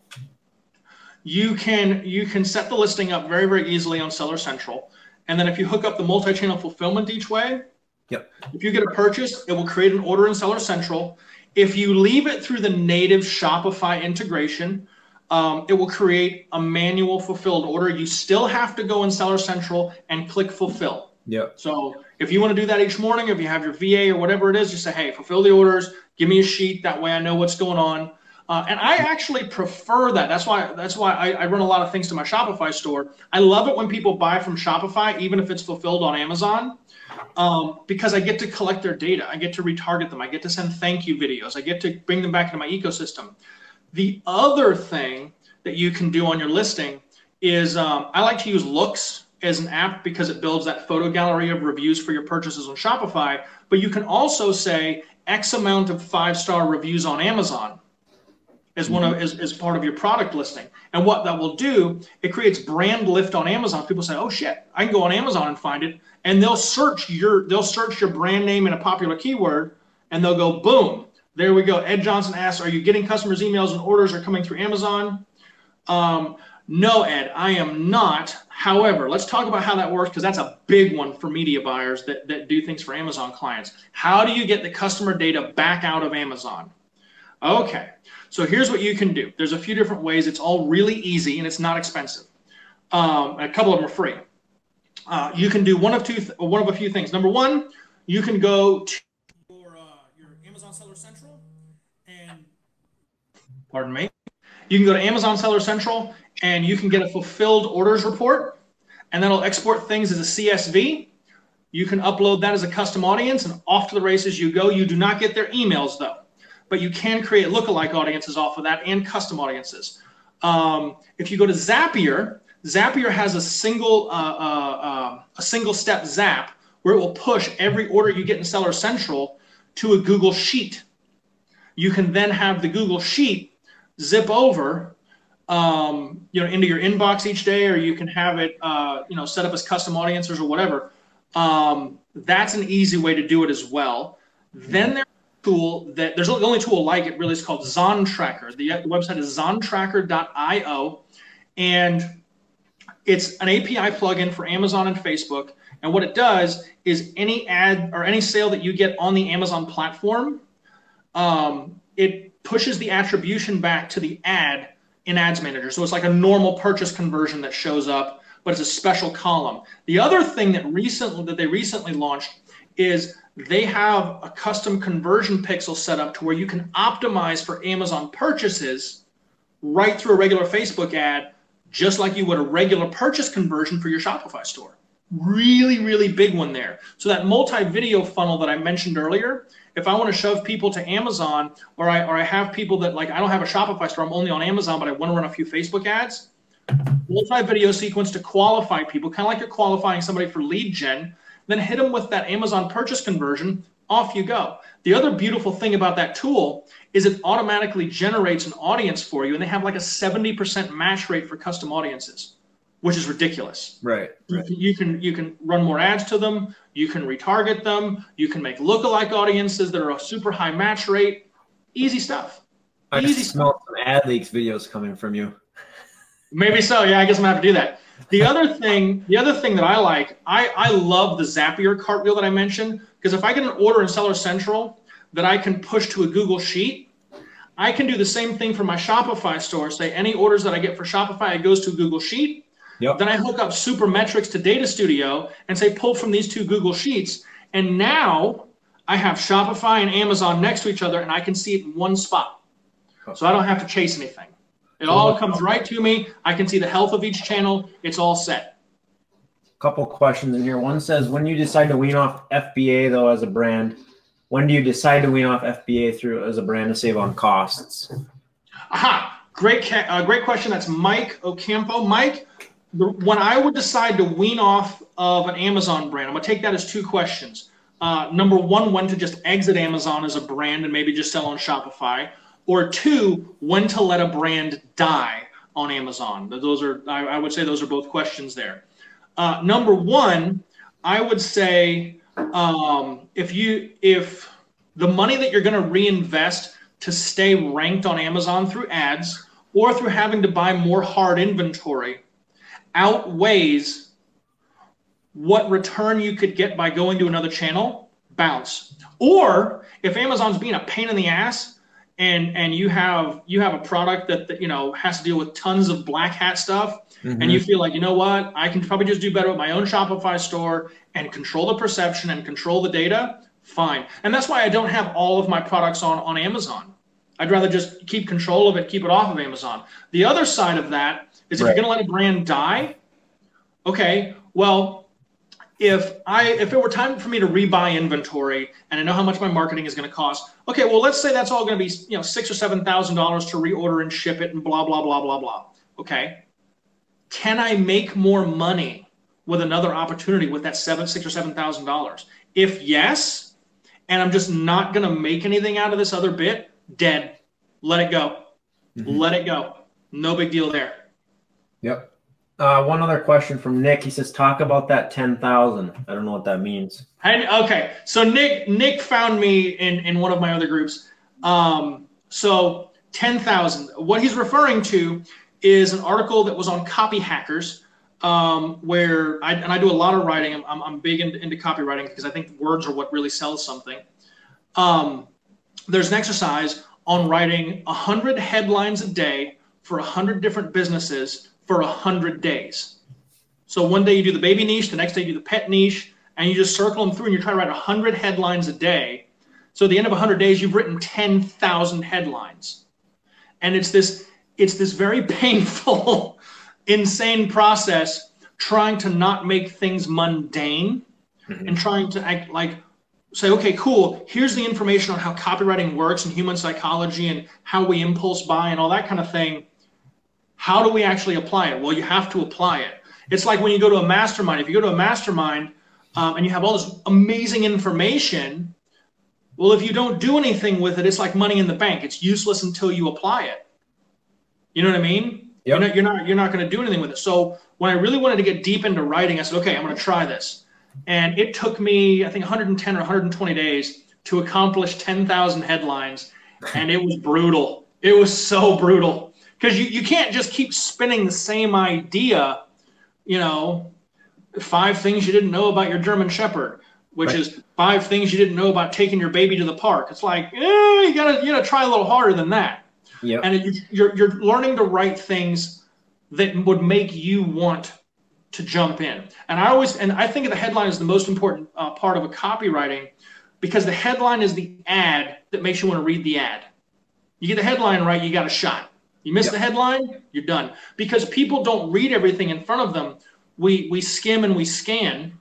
S2: you can you can set the listing up very very easily on Seller Central and then if you hook up the multi-channel fulfillment each way,
S1: yep.
S2: if you get a purchase, it will create an order in Seller Central. If you leave it through the native Shopify integration, um, it will create a manual fulfilled order. You still have to go in Seller Central and click fulfill.
S1: Yeah.
S2: So if you want to do that each morning, if you have your VA or whatever it is, just say, hey, fulfill the orders, give me a sheet. That way I know what's going on. Uh, and I actually prefer that. That's why that's why I, I, run a lot of things to my Shopify store. I love it when people buy from Shopify, even if it's fulfilled on Amazon, um, because I get to collect their data. I get to retarget them. I get to send thank you videos. I get to bring them back into my ecosystem. The other thing that you can do on your listing is um, I like to use Loox as an app because it builds that photo gallery of reviews for your purchases on Shopify. But you can also say X amount of five star reviews on Amazon as one of as, as part of your product listing. And what that will do, it creates brand lift on Amazon. People say, "Oh shit, I can go on Amazon and find it," and they'll search your they'll search your brand name in a popular keyword, and they'll go, "Boom, there we go." Ed Johnson asks, "Are you getting customers' emails and orders are coming through Amazon?" Um, no, Ed, I am not. However, let's talk about how that works because that's a big one for media buyers that, that do things for Amazon clients. How do you get the customer data back out of Amazon? Okay, so here's what you can do. There's a few different ways. It's all really easy and it's not expensive. Um, a couple of them are free. Uh, you can do one of two, th- one of a few things. Number one, you can go to your, uh, your Amazon Seller Central and, pardon me, you can go to Amazon Seller Central and you can get a fulfilled orders report, and that'll export things as a CSV. You can upload that as a custom audience, and off to the races you go. You do not get their emails though but you can create lookalike audiences off of that and custom audiences. Um, if you go to Zapier, Zapier has a single uh, uh, uh, a single step zap where it will push every order you get in Seller Central to a Google Sheet. You can then have the Google Sheet zip over um, you know, into your inbox each day, or you can have it, uh, you know, set up as custom audiences or whatever. Um, that's an easy way to do it as well. Then there a tool that there's the only tool like it really is called Zon Tracker. The, the website is zontracker.io, and it's an API plugin for Amazon and Facebook. And what it does is any ad or any sale that you get on the Amazon platform, um, it pushes the attribution back to the ad in Ads Manager. So it's like a normal purchase conversion that shows up, but it's a special column. The other thing that recently that they recently launched is they have a custom conversion pixel set up to where you can optimize for Amazon purchases right through a regular Facebook ad, just like you would a regular purchase conversion for your Shopify store. Really, really big one there. So that multi-video funnel that I mentioned earlier, if I want to shove people to Amazon or I or I have people that like I don't have a Shopify store, I'm only on Amazon, but I want to run a few Facebook ads, multi-video sequence to qualify people, kind of like you're qualifying somebody for lead gen, then hit them with that Amazon purchase conversion, off you go. The other beautiful thing about that tool is it automatically generates an audience for you, and they have like a 70% match rate for custom audiences which is ridiculous.
S1: Right.
S2: right. You can you can run more ads to them. You can retarget them. You can make lookalike audiences that are a super high match rate. Easy stuff.
S1: I Easy smell stuff. some AdLeaks videos coming from you.
S2: Maybe so. Yeah, I guess I'm gonna have to do that. The other thing, the other thing that I like, I I love the Zapier cartwheel that I mentioned because if I get an order in Seller Central that I can push to a Google Sheet, I can do the same thing for my Shopify store. Say any orders that I get for Shopify, it goes to a Google Sheet Yep. Then I hook up Supermetrics to Data Studio and say pull from these two Google Sheets. And now I have Shopify and Amazon next to each other and I can see it in one spot. So I don't have to chase anything. It all comes right to me. I can see the health of each channel. It's all set.
S1: Couple questions in here. One says, when you decide to wean off FBA though as a brand, when do you decide to wean off FBA through as a brand to save on costs?
S2: Aha, great, uh, great question. That's Mike Ocampo. Mike, when I would decide to wean off of an Amazon brand, I'm gonna take that as two questions. Uh, number one, when to just exit Amazon as a brand and maybe just sell on Shopify, or two, when to let a brand die on Amazon. Those are, I, I would say, those are both questions there. Uh, number one, I would say um, if you if the money that you're going to reinvest to stay ranked on Amazon through ads or through having to buy more hard inventory outweighs what return you could get by going to another channel, bounce. Or if Amazon's being a pain in the ass and and you have you have a product that, that you know has to deal with tons of black hat stuff mm-hmm. and you feel like you know what? I can probably just do better with my own Shopify store and control the perception and control the data? Fine. And that's why I don't have all of my products on on Amazon. I'd rather just keep control of it keep it off of Amazon. The other side of that is if right. you're going to let a brand die, okay, well, if I if it were time for me to rebuy inventory and I know how much my marketing is going to cost, okay, well, let's say that's all going to be you know six or seven thousand dollars to reorder and ship it and blah blah blah blah blah. Okay, can I make more money with another opportunity with that seven six or seven thousand dollars? If yes, and I'm just not going to make anything out of this other bit, dead. Let it go. Mm-hmm. Let it go. No big deal there.
S1: Yep. Uh, one other question from Nick. He says, "Talk about that ten thousand. I don't know what that means."
S2: And, okay, so Nick Nick found me in in one of my other groups. Um, so ten thousand. What he's referring to is an article that was on Copy Hackers, um, where I and I do a lot of writing. I'm I'm big into, into copywriting because I think words are what really sells something. Um, there's an exercise on writing hundred headlines a day for hundred different businesses for 100 days. So one day you do the baby niche, the next day you do the pet niche, and you just circle them through and you try to write 100 headlines a day. So at the end of 100 days, you've written 10,000 headlines. And it's this, it's this very painful, insane process trying to not make things mundane mm-hmm. and trying to act like say, okay, cool, here's the information on how copywriting works and human psychology and how we impulse buy and all that kind of thing. How do we actually apply it? Well, you have to apply it. It's like when you go to a mastermind. If you go to a mastermind um, and you have all this amazing information, well, if you don't do anything with it, it's like money in the bank. It's useless until you apply it. You know what I mean? Yep. You're not you're not, you're not going to do anything with it. So when I really wanted to get deep into writing, I said, okay, I'm going to try this. And it took me, I think, 110 or 120 days to accomplish 10,000 headlines, and it was brutal. It was so brutal because you, you can't just keep spinning the same idea, you know, five things you didn't know about your German Shepherd, which right. is five things you didn't know about taking your baby to the park. It's like, eh, you gotta you gotta try a little harder than that.
S1: Yeah.
S2: And it, you're you're learning to write things that would make you want to jump in. And I always and I think the headline is the most important uh, part of a copywriting because the headline is the ad that makes you want to read the ad. You get the headline right, you got a shot. You miss yep. the headline, you're done. Because people don't read everything in front of them. We we skim and we scan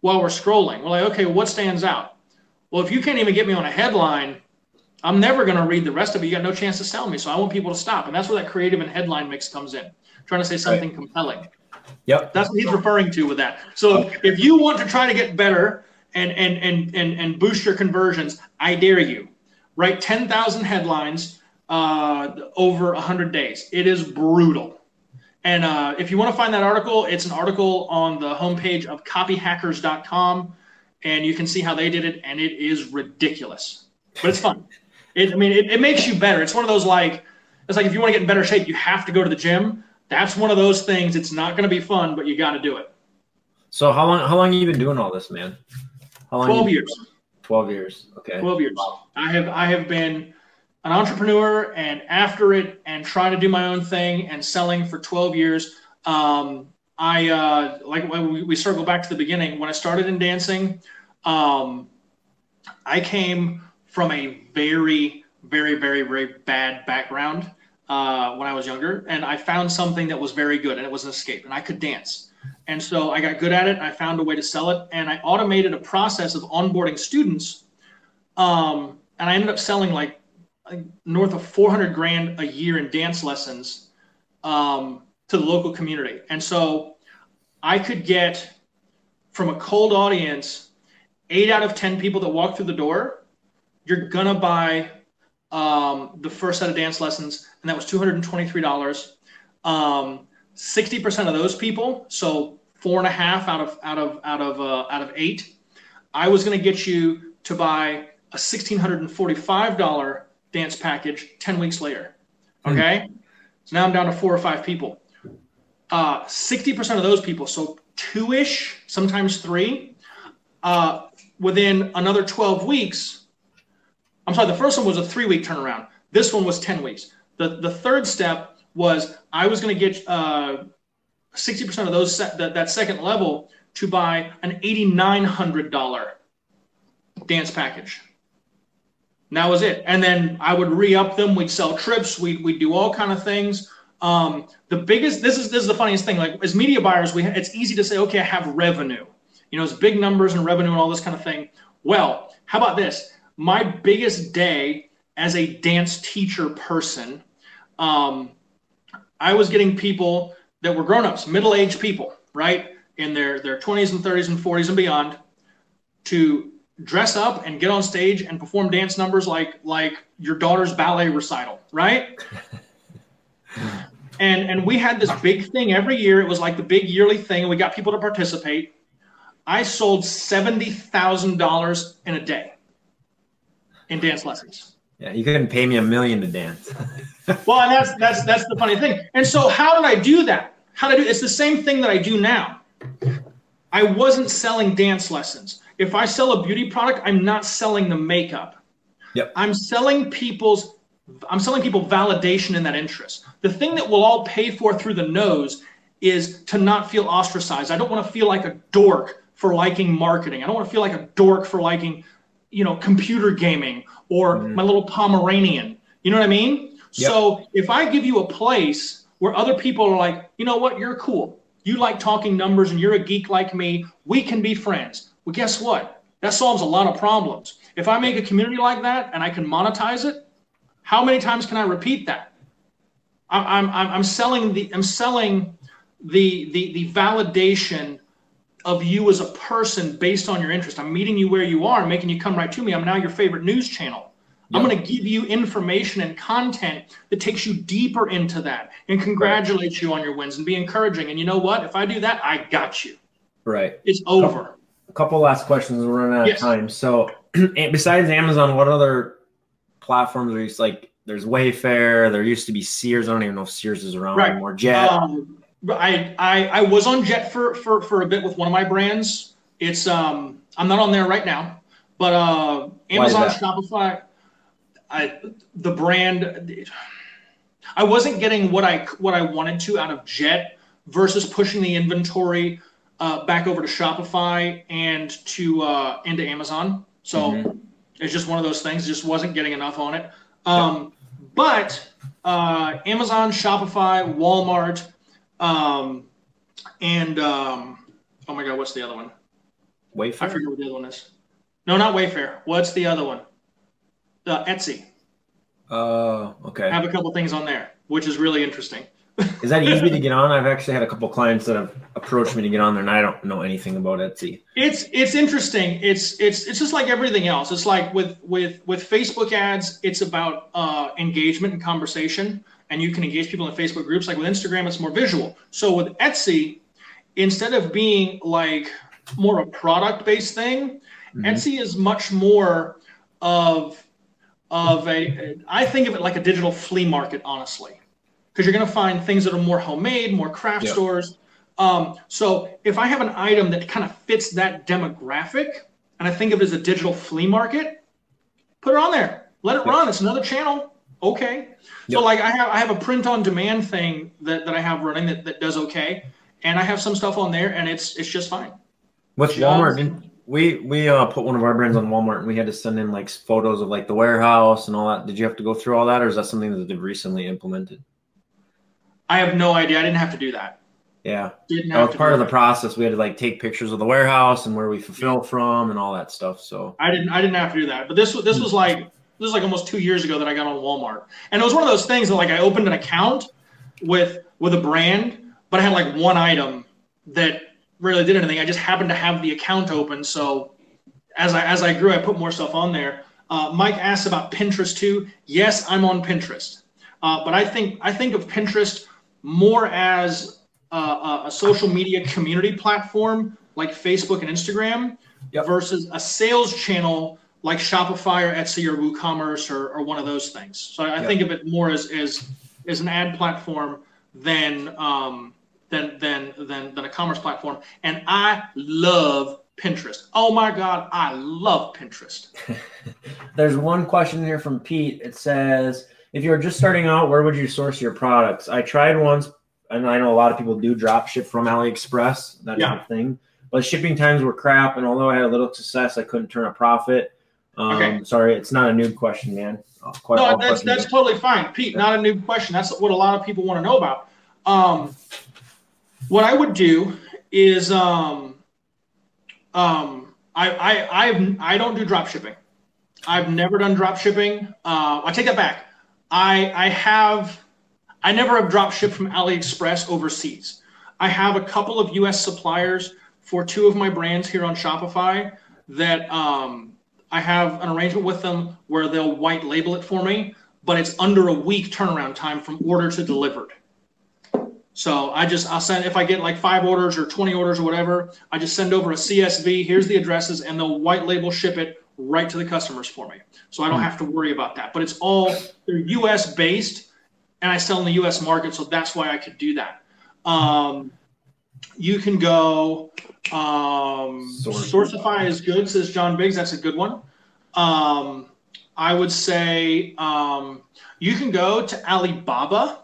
S2: while we're scrolling. We're like, okay, what stands out? Well, if you can't even get me on a headline, I'm never going to read the rest of it. You got no chance to sell me. So I want people to stop. And that's where that creative and headline mix comes in. trying to say something right. compelling.
S1: Yep.
S2: That's what he's referring to with that. So if you want to try to get better and and and and, and boost your conversions, I dare you. Write 10,000 headlines uh, over 100 days. It is brutal. And uh, if you want to find that article, it's an article on the homepage of copyhackers.com, and you can see how they did it, and it is ridiculous, but it's fun. It, I mean, it, it makes you better. It's one of those like, it's like if you want to get in better shape, you have to go to the gym. That's one of those things. It's not going to be fun, but you got to do it.
S1: So how long? How long have you been doing all this, man?
S2: How long? Twelve years.
S1: Twelve years. Okay.
S2: Twelve years. I have I have been an entrepreneur and after it and trying to do my own thing and selling for 12 years. Um, I uh, like when we, circle back to the beginning when I started in dancing. Um, I came from a very, very, very, very bad background uh, when I was younger, and I found something that was very good, and it was an escape, and I could dance. And so I got good at it. I found a way to sell it, and I automated a process of onboarding students. Um, and I ended up selling like north of 400 grand a year in dance lessons um, to the local community. And so I could get from a cold audience, eight out of 10 people that walk through the door, you're to buy um, the first set of dance lessons. And that was $223. Um, 60% of those people, so four and a half out of, out of, out of, uh, out of eight, I was to get you to buy a $1,645 dance package 10 weeks later. Hmm. Okay. Mm-hmm. So now I'm down to four or five people. Uh, 60% of those people, so two ish, sometimes three, uh, within another 12 weeks. I'm sorry, the first one was a three week turnaround. This one was 10 weeks. The, the third step was I was going to get uh, 60% of those set, that, that second level to buy an $8,900 dance package. And that was it. And then I would re-up them. We'd sell trips. We'd, we'd do all kind of things. Um, the biggest, this is, this is the funniest thing. Like as media buyers, we, it's easy to say, okay, I have revenue, you know, it's big numbers and revenue and all this kind of thing. Well, how about this? My biggest day as a dance teacher person, um, I was getting people that were grown-ups, middle-aged people, right? In their, their 20s and 30s and 40s and beyond to dress up and get on stage and perform dance numbers like like your daughter's ballet recital, right? and and we had this big thing every year. It was like the big yearly thing, and we got people to participate. I sold seventy thousand dollars in a day in dance lessons.
S1: Yeah, you couldn't pay me a million to dance.
S2: well, and that's that's that's the funny thing. And so, how did I do that? How did I do? It's the same thing that I do now. I wasn't selling dance lessons. If I sell a beauty product, I'm not selling the makeup.
S1: Yep.
S2: I'm selling people's I'm selling people validation in that interest. The thing that we'll all pay for through the nose is to not feel ostracized. I don't want to feel like a dork for liking marketing. I don't want to feel like a dork for liking, you know, computer gaming or mm-hmm. my little Pomeranian. You know what I mean? Yep. So if I give you a place where other people are like, you know what, you're cool. You like talking numbers and you're a geek like me, we can be friends. Well, guess what? That solves a lot of problems. If I make a community like that and I can monetize it, how many times can I repeat that? I'm, I'm, I'm selling the I'm selling the, the the validation of you as a person based on your interest. I'm meeting you where you are, making you come right to me. I'm now your favorite news channel. I'm going to give you information and content that takes you deeper into that and congratulate right. you on your wins and be encouraging. And you know what? If I do that, I got you.
S1: Right.
S2: It's over.
S1: A couple last questions. We're running out yes. of time. So, besides Amazon, what other platforms are you like? There's Wayfair. There used to be Sears. I don't even know if Sears is around right. anymore. Jet. Um,
S2: I, I I was on Jet for, for for a bit with one of my brands. It's um I'm not on there right now, but uh Amazon Shopify. I the brand. I wasn't getting what I what I wanted to out of Jet versus pushing the inventory uh, back over to Shopify and to uh, into Amazon. So mm-hmm. it's just one of those things. Just wasn't getting enough on it. Um, But uh, Amazon, Shopify, Walmart, um, and um, oh my God, what's the other one?
S1: Wayfair. I
S2: forget what the other one is. No, not Wayfair. What's the other one? Uh, Etsy.
S1: Oh, uh, okay.
S2: I have a couple things on there, which is really interesting.
S1: Is that easy to get on? I've actually had a couple clients that have approached me to get on there, and I don't know anything about Etsy.
S2: It's it's interesting. It's it's it's just like everything else. It's like with with with Facebook ads, it's about uh, engagement and conversation, and you can engage people in Facebook groups. Like with Instagram, it's more visual. So with Etsy, instead of being like more of a product based thing, mm-hmm. Etsy is much more of of a. I think of it like a digital flea market, honestly because you're going to find things that are more homemade, more craft stores. Um, so if I have an item that kind of fits that demographic, and I think of it as a digital flea market, put it on there. Let it run. It's another channel. Okay. So like I have I have a print on demand thing that, that I have running that, that does okay. And I have some stuff on there and it's it's just fine.
S1: With Walmart, we we uh, put one of our brands on Walmart and we had to send in like photos of like the warehouse and all that. Did you have to go through all that or is that something that they've recently implemented?
S2: I have no idea. I didn't have to do that.
S1: Yeah, didn't that was part of the process. We had to like take pictures of the warehouse and where we fulfill from and all that stuff. So
S2: I didn't. I didn't have to do that. But this this was like this was like almost two years ago that I got on Walmart, and it was one of those things that like I opened an account with with a brand, but I had like one item that really did anything. I just happened to have the account open, so as I as I grew, I put more stuff on there. Uh, Mike asked about Pinterest too. Yes, I'm on Pinterest, uh, but I think I think of Pinterest more as a, a social media community platform like Facebook and Instagram yep. versus a sales channel like Shopify or Etsy or WooCommerce or, or one of those things. So I yep. think of it more as, as, as an ad platform than, um, than, than, than, than a commerce platform. And I love Pinterest. Oh my God, I love Pinterest.
S1: There's one question here from Pete. It says, if you're just starting out, where would you source your products? I tried once, and I know a lot of people do drop ship from AliExpress. That's yeah. a thing. But shipping times were crap, and although I had a little success, I couldn't turn a profit. Um, okay. Sorry, it's not a new question, man.
S2: Quite, no, that's that's totally fine, Pete. Not a new question. That's what a lot of people want to know about. Um, what I would do is um, um, I I I've, I don't do drop shipping. I've never done drop shipping. Uh, I take that back. I I have I never have drop shipped from AliExpress overseas. I have a couple of U.S. suppliers for two of my brands here on Shopify that um, I have an arrangement with them where they'll white label it for me, but it's under a week turnaround time from order to delivered. So I just I'll send if I get like five orders or 20 orders or whatever, I just send over a CSV. Here's the addresses, and they'll white label ship it right to the customers for me. So I don't hmm. have to worry about that. But it's all they're US based and I sell in the US market. So that's why I could do that. Um, you can go um, Sourcify is good, says John Biggs. That's a good one. Um, I would say um, you can go to Alibaba.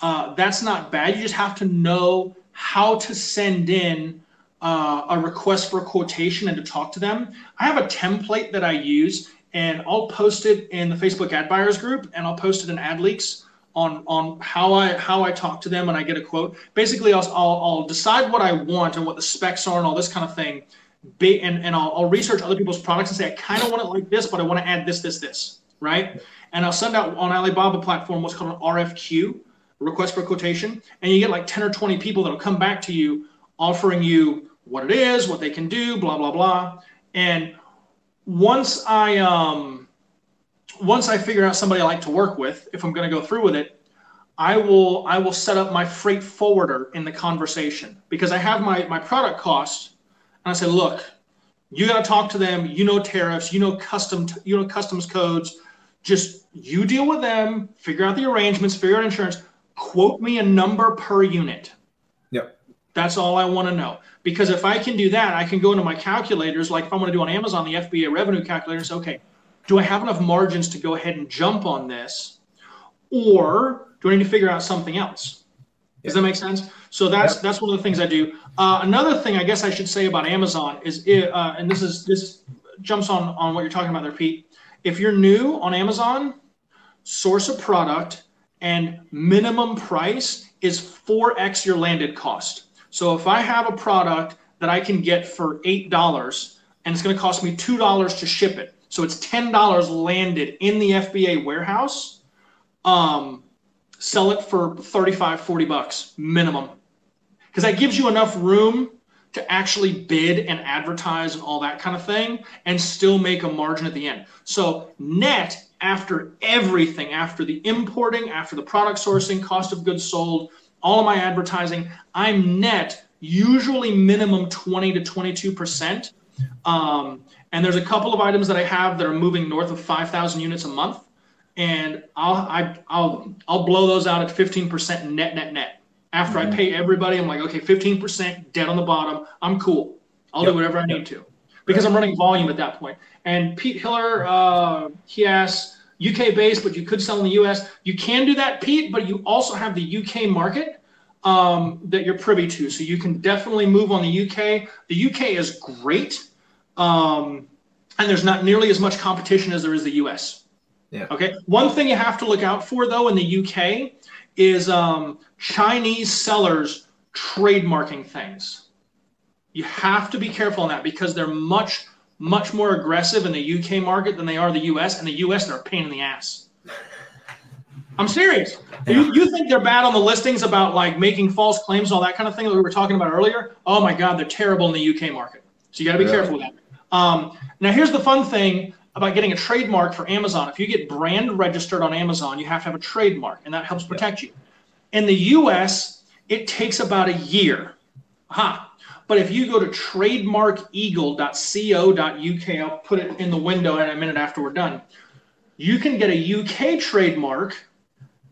S2: Uh, that's not bad. You just have to know how to send in uh, a request for a quotation and to talk to them. I have a template that I use, and I'll post it in the Facebook ad buyers group, and I'll post it in AdLeaks on on how I how I talk to them and I get a quote. Basically, I'll I'll, I'll decide what I want and what the specs are and all this kind of thing. Be, and and I'll, I'll research other people's products and say I kind of want it like this, but I want to add this, this, this, right? And I'll send out on Alibaba platform what's called an RFQ, request for quotation, and you get like 10 or 20 people that'll come back to you offering you what it is, what they can do, blah blah blah. And once I um once I figure out somebody I like to work with, if I'm going to go through with it, I will I will set up my freight forwarder in the conversation because I have my my product cost, and I say, look, you got to talk to them. You know tariffs. You know custom. You know customs codes. Just you deal with them. Figure out the arrangements. Figure out insurance. Quote me a number per unit. That's all I want to know. Because if I can do that, I can go into my calculators. Like if I'm going to do on Amazon, the FBA revenue calculator. And say, okay, do I have enough margins to go ahead and jump on this, or do I need to figure out something else? Does that make sense? So that's yep. that's one of the things I do. Uh, another thing I guess I should say about Amazon is, it, uh, and this is this jumps on on what you're talking about there, Pete. If you're new on Amazon, source a product and minimum price is 4x your landed cost. So if I have a product that I can get for $8 and it's going to cost me $2 to ship it, so it's $10 landed in the FBA warehouse, um, sell it for 35, 40 bucks minimum. Because that gives you enough room to actually bid and advertise and all that kind of thing and still make a margin at the end. So net after everything, after the importing, after the product sourcing, cost of goods sold, all of my advertising, I'm net usually minimum 20 to 22%. Um, and there's a couple of items that I have that are moving north of 5,000 units a month. And I'll, I, will i I'll blow those out at 15% net, net, net. After mm-hmm. I pay everybody, I'm like, okay, 15% dead on the bottom. I'm cool. I'll yep. do whatever I yep. need to because I'm running volume at that point. And Pete Hiller, uh, he asks, UK based, but you could sell in the US. You can do that, Pete, but you also have the UK market um, that you're privy to. So you can definitely move on the UK. The UK is great. Um, and there's not nearly as much competition as there is the US.
S1: Yeah.
S2: Okay. One thing you have to look out for, though, in the UK is um, Chinese sellers trademarking things. You have to be careful on that because they're much much more aggressive in the UK market than they are the US. And the US, they're a pain in the ass. I'm serious. Yeah. You, you think they're bad on the listings about like making false claims and all that kind of thing that we were talking about earlier? Oh my God, they're terrible in the UK market. So you got to be yeah. careful with that. Um, now, here's the fun thing about getting a trademark for Amazon. If you get brand registered on Amazon, you have to have a trademark, and that helps protect yeah. you. In the US, it takes about a year. Huh. But if you go to trademarkeagle.co.uk, I'll put it in the window in a minute after we're done, you can get a UK trademark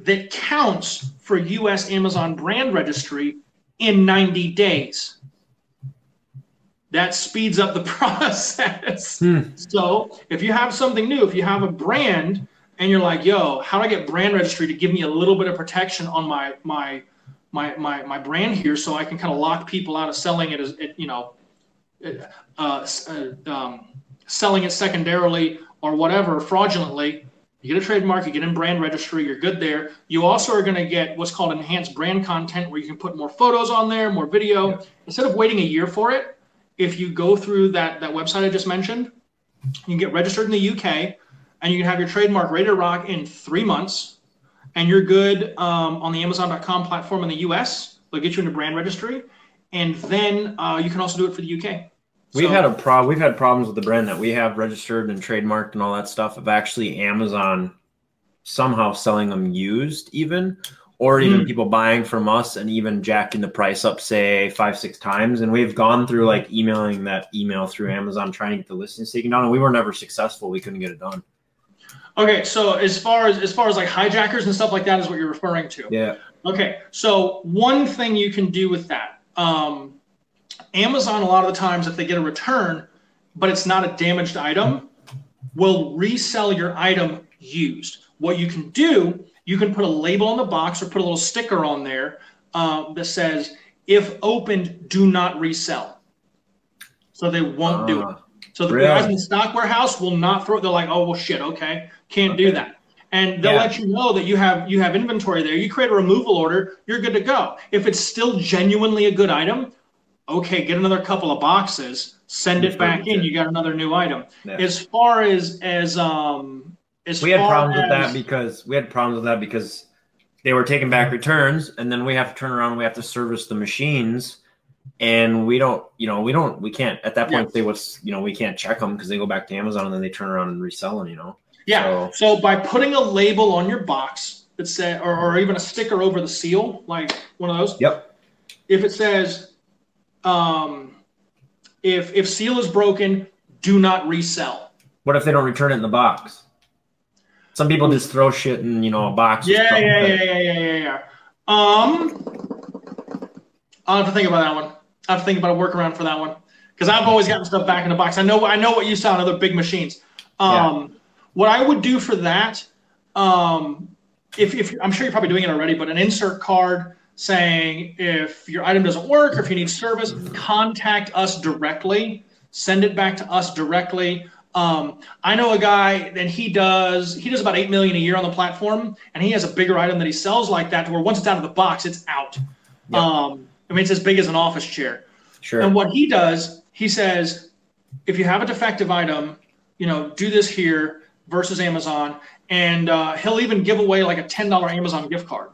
S2: that counts for US Amazon brand registry in 90 days. That speeds up the process. Hmm. So if you have something new, if you have a brand and you're like, yo, how do I get brand registry to give me a little bit of protection on my my my my my brand here, so I can kind of lock people out of selling it as it, you know, uh, uh, um, selling it secondarily or whatever fraudulently. You get a trademark, you get in brand registry, you're good there. You also are going to get what's called enhanced brand content, where you can put more photos on there, more video. Yeah. Instead of waiting a year for it, if you go through that that website I just mentioned, you can get registered in the UK, and you can have your trademark ready to rock in three months and you're good um, on the Amazon.com platform in the US. They'll get you into brand registry, and then uh, you can also do it for the UK.
S1: We've so, had a pro. We've had problems with the brand that we have registered and trademarked and all that stuff of actually Amazon somehow selling them used, even or even mm. people buying from us and even jacking the price up, say five, six times. And we've gone through like emailing that email through Amazon trying to get the listings taken down, and we were never successful. We couldn't get it done.
S2: Okay, so as far as as far as like hijackers and stuff like that is what you're referring to.
S1: Yeah.
S2: Okay, so one thing you can do with that, um, Amazon a lot of the times if they get a return, but it's not a damaged item, will resell your item used. What you can do, you can put a label on the box or put a little sticker on there uh, that says, "If opened, do not resell." So they won't uh, do it. So the really? guys in the stock warehouse will not throw. They're like, "Oh well, shit, okay." Can't okay. do that. And they'll yeah. let you know that you have you have inventory there. You create a removal order, you're good to go. If it's still genuinely a good item, okay, get another couple of boxes, send it back in. You got another new item. Yeah. As far as as um as
S1: we had problems as, with that because we had problems with that because they were taking back returns, and then we have to turn around. and We have to service the machines and we don't you know we don't we can't at that point yeah. say what's you know we can't check them because they go back to amazon and then they turn around and resell them you know
S2: Yeah. So, so by putting a label on your box that says, or, or even a sticker over the seal, like one of those.
S1: Yep.
S2: If it says, um, if if seal is broken, do not resell.
S1: What if they don't return it in the box? Some people just throw shit in, you know, a box.
S2: Yeah, yeah, yeah, yeah, yeah, yeah, yeah. Um, I'll have to think about that one. I have to think about a workaround for that one because I've always gotten stuff back in the box. I know, I know what you saw on other big machines. Um, yeah. what I would do for that, um, if, if I'm sure you're probably doing it already, but an insert card saying if your item doesn't work or if you need service, contact us directly. Send it back to us directly. Um, I know a guy and he does he does about eight million a year on the platform, and he has a bigger item that he sells like that to where once it's out of the box, it's out. Yep. Um, I mean, it's as big as an office chair.
S1: Sure.
S2: And what he does, he says, if you have a defective item, you know, do this here versus Amazon, and uh, he'll even give away like a ten dollar Amazon gift card.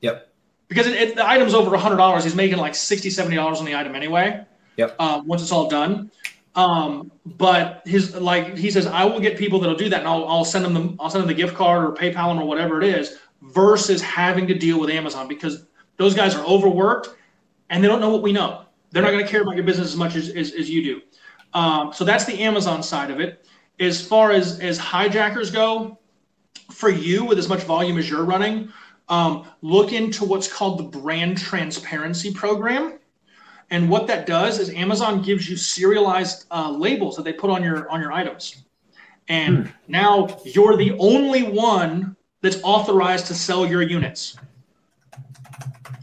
S1: Yep.
S2: Because it, it, the item's over hundred dollars, he's making like 60 dollars on the item anyway.
S1: Yep.
S2: Uh, once it's all done. Um, but his like he says, I will get people that'll do that, and I'll, I'll send them the I'll send them the gift card or PayPal them or whatever it is, versus having to deal with Amazon because those guys are overworked and they don't know what we know. They're not going to care about your business as much as, as, as you do. Um, so that's the Amazon side of it. As far as as hijackers go, for you with as much volume as you're running, um, look into what's called the brand transparency program. And what that does is Amazon gives you serialized uh, labels that they put on your on your items. And hmm. now you're the only one that's authorized to sell your units.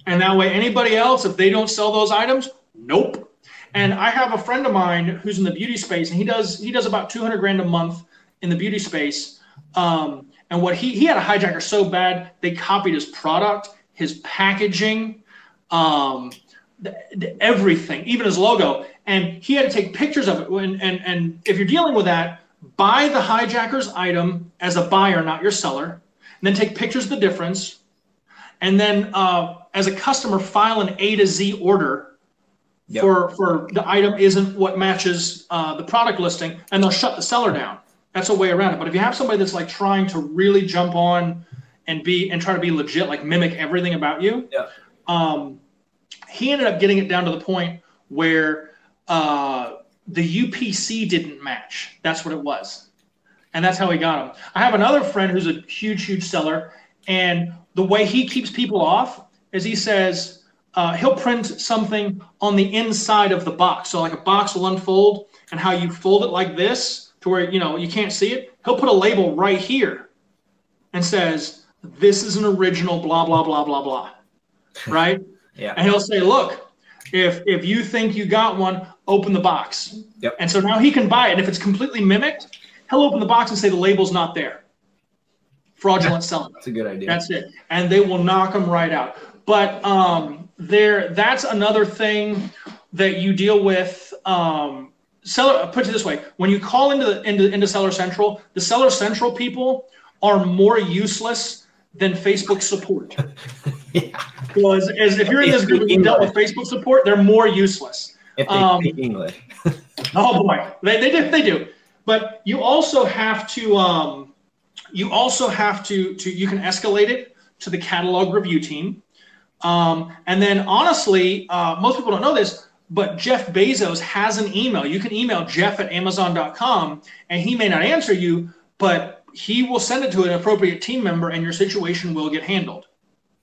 S2: And that way, anybody else, if they don't sell those items, nope. And I have a friend of mine who's in the beauty space, and he does he does about 200 grand a month in the beauty space. Um, and what he he had a hijacker so bad they copied his product, his packaging, um, the, the, everything, even his logo. And he had to take pictures of it. And, and, and if you're dealing with that, buy the hijacker's item as a buyer, not your seller. And then take pictures of the difference. And then uh, as a customer, file an A to Z order yep. for, for the item isn't what matches uh, the product listing, and they'll shut the seller down. That's a way around it. But if you have somebody that's like trying to really jump on and be and try to be legit, like mimic everything about you,
S1: yeah.
S2: um, he ended up getting it down to the point where uh, the UPC didn't match. That's what it was. And that's how he got them. I have another friend who's a huge, huge seller. And the way he keeps people off is he says uh, he'll print something on the inside of the box. So, like a box will unfold, and how you fold it like this to where you know you can't see it. He'll put a label right here and says, This is an original, blah, blah, blah, blah, blah. Right?
S1: Yeah.
S2: And he'll say, look, if if you think you got one, open the box.
S1: Yep.
S2: And so now he can buy it. And if it's completely mimicked, he'll open the box and say the label's not there. Fraudulent selling.
S1: That's a good idea.
S2: That's it. And they will knock them right out. But um, there, that's another thing that you deal with. Um, seller, put it this way: when you call into the, into into Seller Central, the Seller Central people are more useless than Facebook support. yeah. Because as, if you're in this group and you dealt with Facebook support, they're more useless.
S1: If they um, speak English.
S2: oh boy, they, they do they do. But you also have to um, you also have to to you can escalate it to the catalog review team. Um, and then honestly, uh, most people don't know this, but Jeff Bezos has an email. You can email Jeff at Amazon.com, and he may not answer you, but he will send it to an appropriate team member, and your situation will get handled.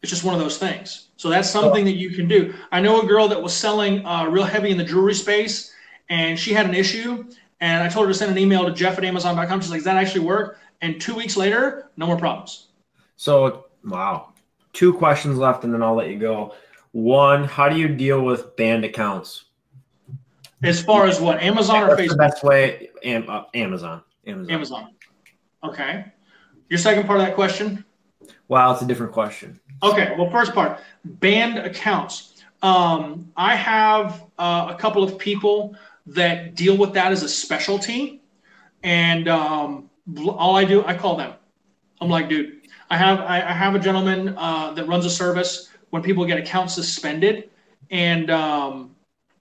S2: It's just one of those things. So that's something that you can do. I know a girl that was selling uh, real heavy in the jewelry space, and she had an issue. And I told her to send an email to Jeff at Amazon.com. She's like, "Does that actually work?" And two weeks later, no more problems.
S1: So wow, two questions left, and then I'll let you go. One, how do you deal with banned accounts?
S2: As far as what Amazon
S1: or
S2: Facebook?
S1: The best way, Am, uh, Amazon. Amazon.
S2: Amazon. Okay. Your second part of that question?
S1: Wow, it's a different question.
S2: Okay, well, first part banned accounts. Um, I have uh, a couple of people that deal with that as a specialty, and um, all I do, I call them. I'm like, dude, I have I, I have a gentleman uh, that runs a service when people get accounts suspended, and um,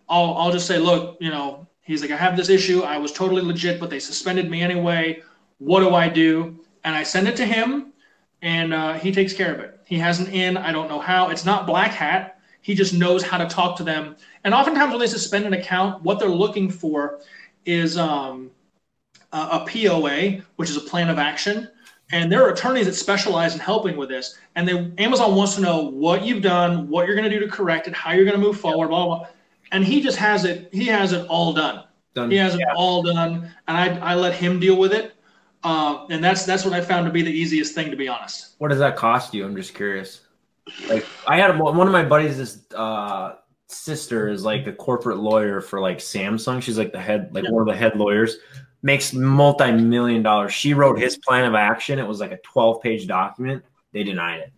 S2: I'll I'll just say, look, you know, he's like, I have this issue. I was totally legit, but they suspended me anyway. What do I do? and I send it to him, and uh, he takes care of it. He has an in. I don't know how. It's not black hat. He just knows how to talk to them. And oftentimes, when they suspend an account, what they're looking for is um, a, a POA, which is a plan of action. And there are attorneys that specialize in helping with this. And they, Amazon wants to know what you've done, what you're going to do to correct it, how you're going to move forward, blah, blah, blah. And he just has it. He has it all done. done. He has it all done, and I, I let him deal with it. Uh, and that's that's what I found to be the easiest thing, to be honest.
S1: What does that cost you? I'm just curious. Like I had one of my buddies, this uh, sister is like a corporate lawyer for like Samsung. She's like the head, like yeah. one of the head lawyers. Makes multi-million dollars. She wrote his plan of action. It was like a 12-page document. They denied it.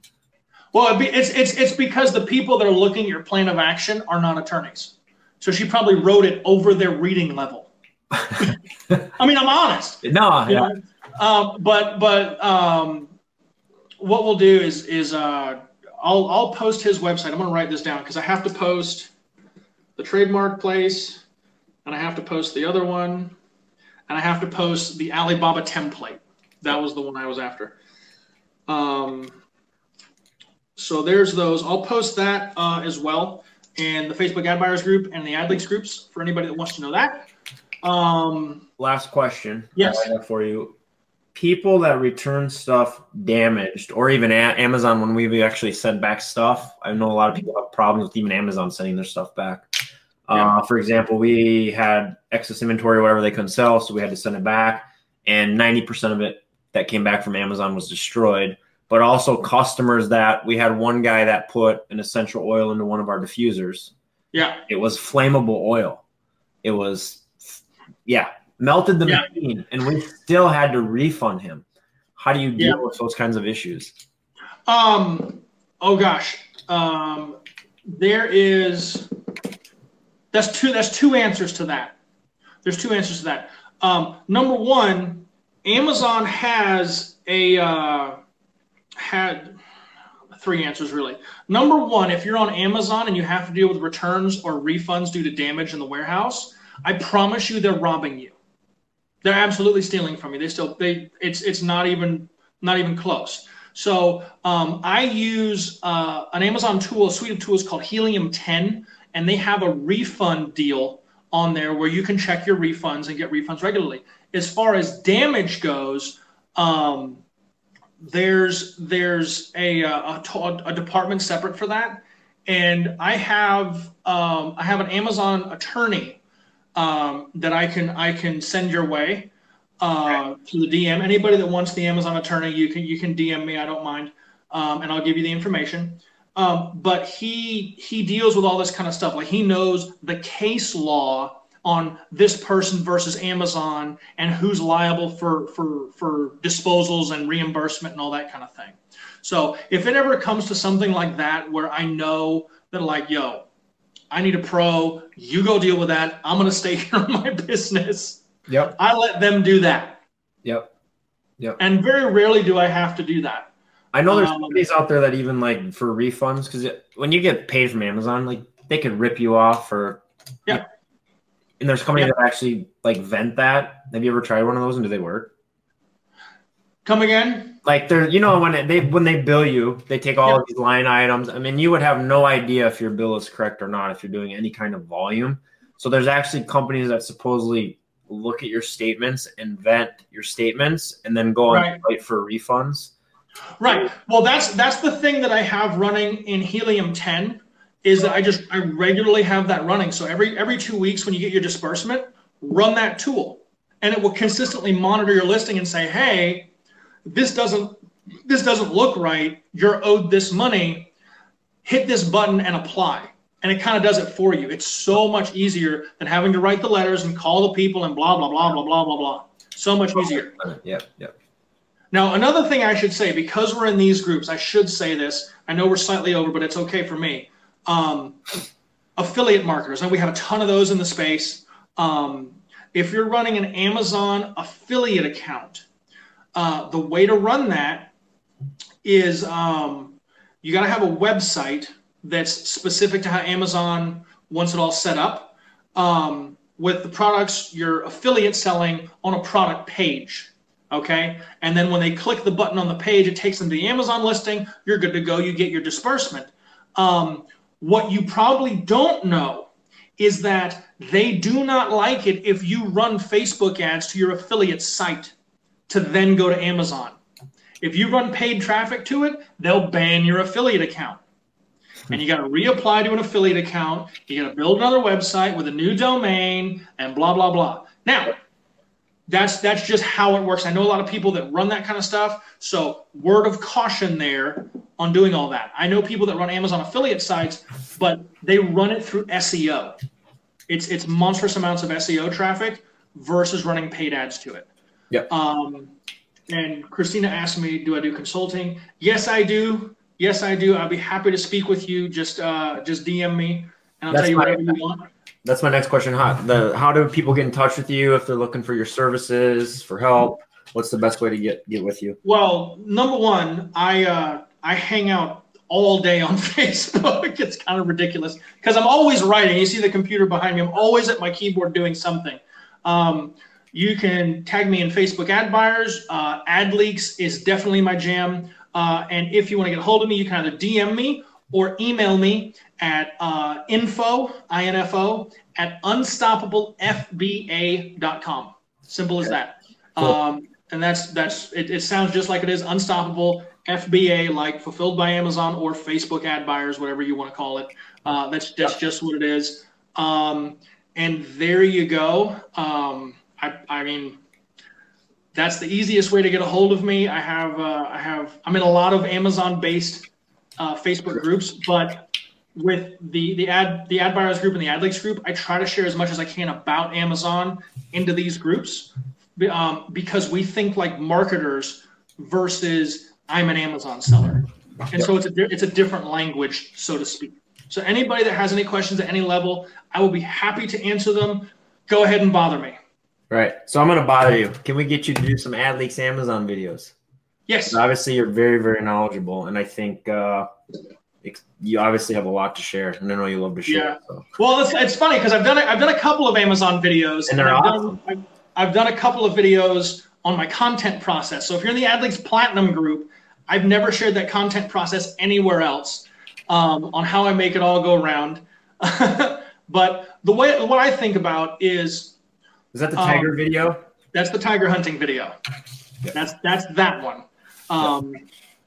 S2: Well, it's it's it's because the people that are looking at your plan of action are not attorneys. So she probably wrote it over their reading level. I mean, I'm honest.
S1: No, yeah.
S2: Um, but but um, what we'll do is is uh, I'll I'll post his website. I'm going to write this down because I have to post the trademark place, and I have to post the other one, and I have to post the Alibaba template. That was the one I was after. Um, so there's those. I'll post that uh, as well and the Facebook ad buyers group and the AdLeaks groups for anybody that wants to know that. Um,
S1: Last question.
S2: Yes.
S1: for you. People that return stuff damaged, or even Amazon when we actually send back stuff. I know a lot of people have problems with even Amazon sending their stuff back. Yeah. Uh, for example, we had excess inventory, whatever they couldn't sell, so we had to send it back, and 90% of it that came back from Amazon was destroyed but also customers that we had one guy that put an essential oil into one of our diffusers.
S2: Yeah.
S1: It was flammable oil. It was, yeah, melted the yeah. machine, and we still had to refund him. How do you deal yeah. with those kinds of issues?
S2: Um, oh gosh, um, there is. That's two. That's two answers to that. There's two answers to that. Um, number one, Amazon has a uh, had three answers really. Number one, if you're on Amazon and you have to deal with returns or refunds due to damage in the warehouse, I promise you they're robbing you. They're absolutely stealing from you. They still they it's it's not even not even close. So um, I use uh, an Amazon tool, a suite of tools called Helium 10, and they have a refund deal on there where you can check your refunds and get refunds regularly. As far as damage goes, um, there's there's a, a, a department separate for that, and I have um, I have an Amazon attorney um, that I can I can send your way uh, to the DM. Anybody that wants the Amazon attorney, you can you can DM me. I don't mind, um, and I'll give you the information. Um, but he he deals with all this kind of stuff. Like he knows the case law on this person versus Amazon and who's liable for for for disposals and reimbursement and all that kind of thing. So if it ever comes to something like that where I know that like yo, I need a pro, you go deal with that. I'm gonna stay here in my business.
S1: Yep.
S2: I let them do that.
S1: Yep. Yep.
S2: And very rarely do I have to do that.
S1: I know there's um, companies out there that even like for refunds because when you get paid from Amazon, like they could rip you off or
S2: yeah
S1: and there's companies yeah. that actually like vent that. Have you ever tried one of those and do they work?
S2: Come again?
S1: Like they're you know when they when they bill you, they take all yeah. of these line items. I mean, you would have no idea if your bill is correct or not if you're doing any kind of volume. So there's actually companies that supposedly look at your statements and vet your statements and then go right. and fight for refunds.
S2: Right. Well, that's that's the thing that I have running in Helium 10 is that I just I regularly have that running. So every every two weeks when you get your disbursement, run that tool, and it will consistently monitor your listing and say, hey, this doesn't this doesn't look right. You're owed this money. Hit this button and apply. And it kind of does it for you. It's so much easier than having to write the letters and call the people and blah blah blah blah blah blah blah. So much easier.
S1: Yeah. yep.
S2: Now, another thing I should say, because we're in these groups, I should say this. I know we're slightly over, but it's okay for me um, affiliate marketers, and we have a ton of those in the space. Um, if you're running an Amazon affiliate account, uh, the way to run that is um, you got to have a website that's specific to how Amazon wants it all set up um, with the products your affiliate selling on a product page. Okay. And then when they click the button on the page, it takes them to the Amazon listing. You're good to go. You get your disbursement. Um, what you probably don't know is that they do not like it if you run Facebook ads to your affiliate site to then go to Amazon. If you run paid traffic to it, they'll ban your affiliate account. And you got to reapply to an affiliate account. You got to build another website with a new domain and blah blah blah. Now, that's that's just how it works. I know a lot of people that run that kind of stuff. So word of caution there on doing all that. I know people that run Amazon affiliate sites, but they run it through SEO. It's it's monstrous amounts of SEO traffic versus running paid ads to it.
S1: Yeah.
S2: Um, and Christina asked me, "Do I do consulting?" Yes, I do. Yes, I do. I'll be happy to speak with you. Just uh, just DM me, and I'll
S1: That's
S2: tell you
S1: my-
S2: whatever you want.
S1: That's my next question. How the how do people get in touch with you if they're looking for your services for help? What's the best way to get get with you?
S2: Well, number one, I uh, I hang out all day on Facebook. It's kind of ridiculous because I'm always writing. You see the computer behind me. I'm always at my keyboard doing something. Um, you can tag me in Facebook ad buyers. Uh, AdLeaks is definitely my jam. Uh, and if you want to get a hold of me, you can either DM me or email me at uh, info, info, at unstoppable.fba.com. Simple as that.
S1: Cool.
S2: Um, and that's that's it, it sounds just like it is unstoppable FBA, like fulfilled by Amazon or Facebook ad buyers, whatever you want to call it. Uh, that's that's just what it is. Um, and there you go. Um, I, I mean, that's the easiest way to get a hold of me. I have uh, I have I'm in a lot of Amazon based uh, Facebook groups, but with the the ad the ad buyers group and the AdLeaks group, I try to share as much as I can about Amazon into these groups um, because we think like marketers versus I'm an Amazon seller, and so it's a it's a different language, so to speak. So anybody that has any questions at any level, I will be happy to answer them. Go ahead and bother me.
S1: Right. So I'm gonna bother you. Can we get you to do some AdLeaks Amazon videos?
S2: Yes.
S1: Obviously, you're very very knowledgeable, and I think uh, you obviously have a lot to share, and I know you love to share.
S2: Yeah.
S1: So.
S2: Well, it's, it's funny because I've done a, I've done a couple of Amazon videos,
S1: And they're
S2: I've
S1: awesome.
S2: done I've, I've done a couple of videos on my content process. So if you're in the AdLeaks Platinum group, I've never shared that content process anywhere else um, on how I make it all go around. but the way what I think about is
S1: Is that the
S2: Um,
S1: tiger video?
S2: that's the tiger hunting video. That's that's that one. Um,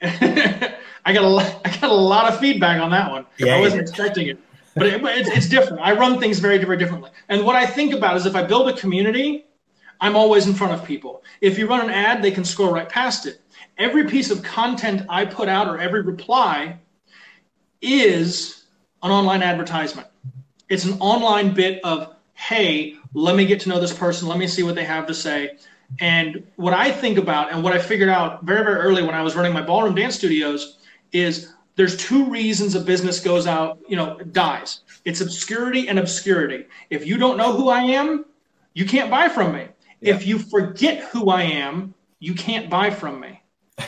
S2: I got a lot, I got a lot of feedback on that one.
S1: Yeah,
S2: I wasn't
S1: did.
S2: expecting it, but it, it's, it's different. I run things very very differently. And what I think about is if I build a community, I'm always in front of people. If you run an ad, they can scroll right past it. Every piece of content I put out or every reply is an online advertisement. It's an online bit of, hey, let me get to know this person. Let me see what they have to say. And what I think about and what I figured out very, very early when I was running my ballroom dance studios is there's two reasons a business goes out, you know, dies. It's obscurity and obscurity. If you don't know who I am, you can't buy from me.
S1: Yeah.
S2: If you forget who I am, you can't buy from me.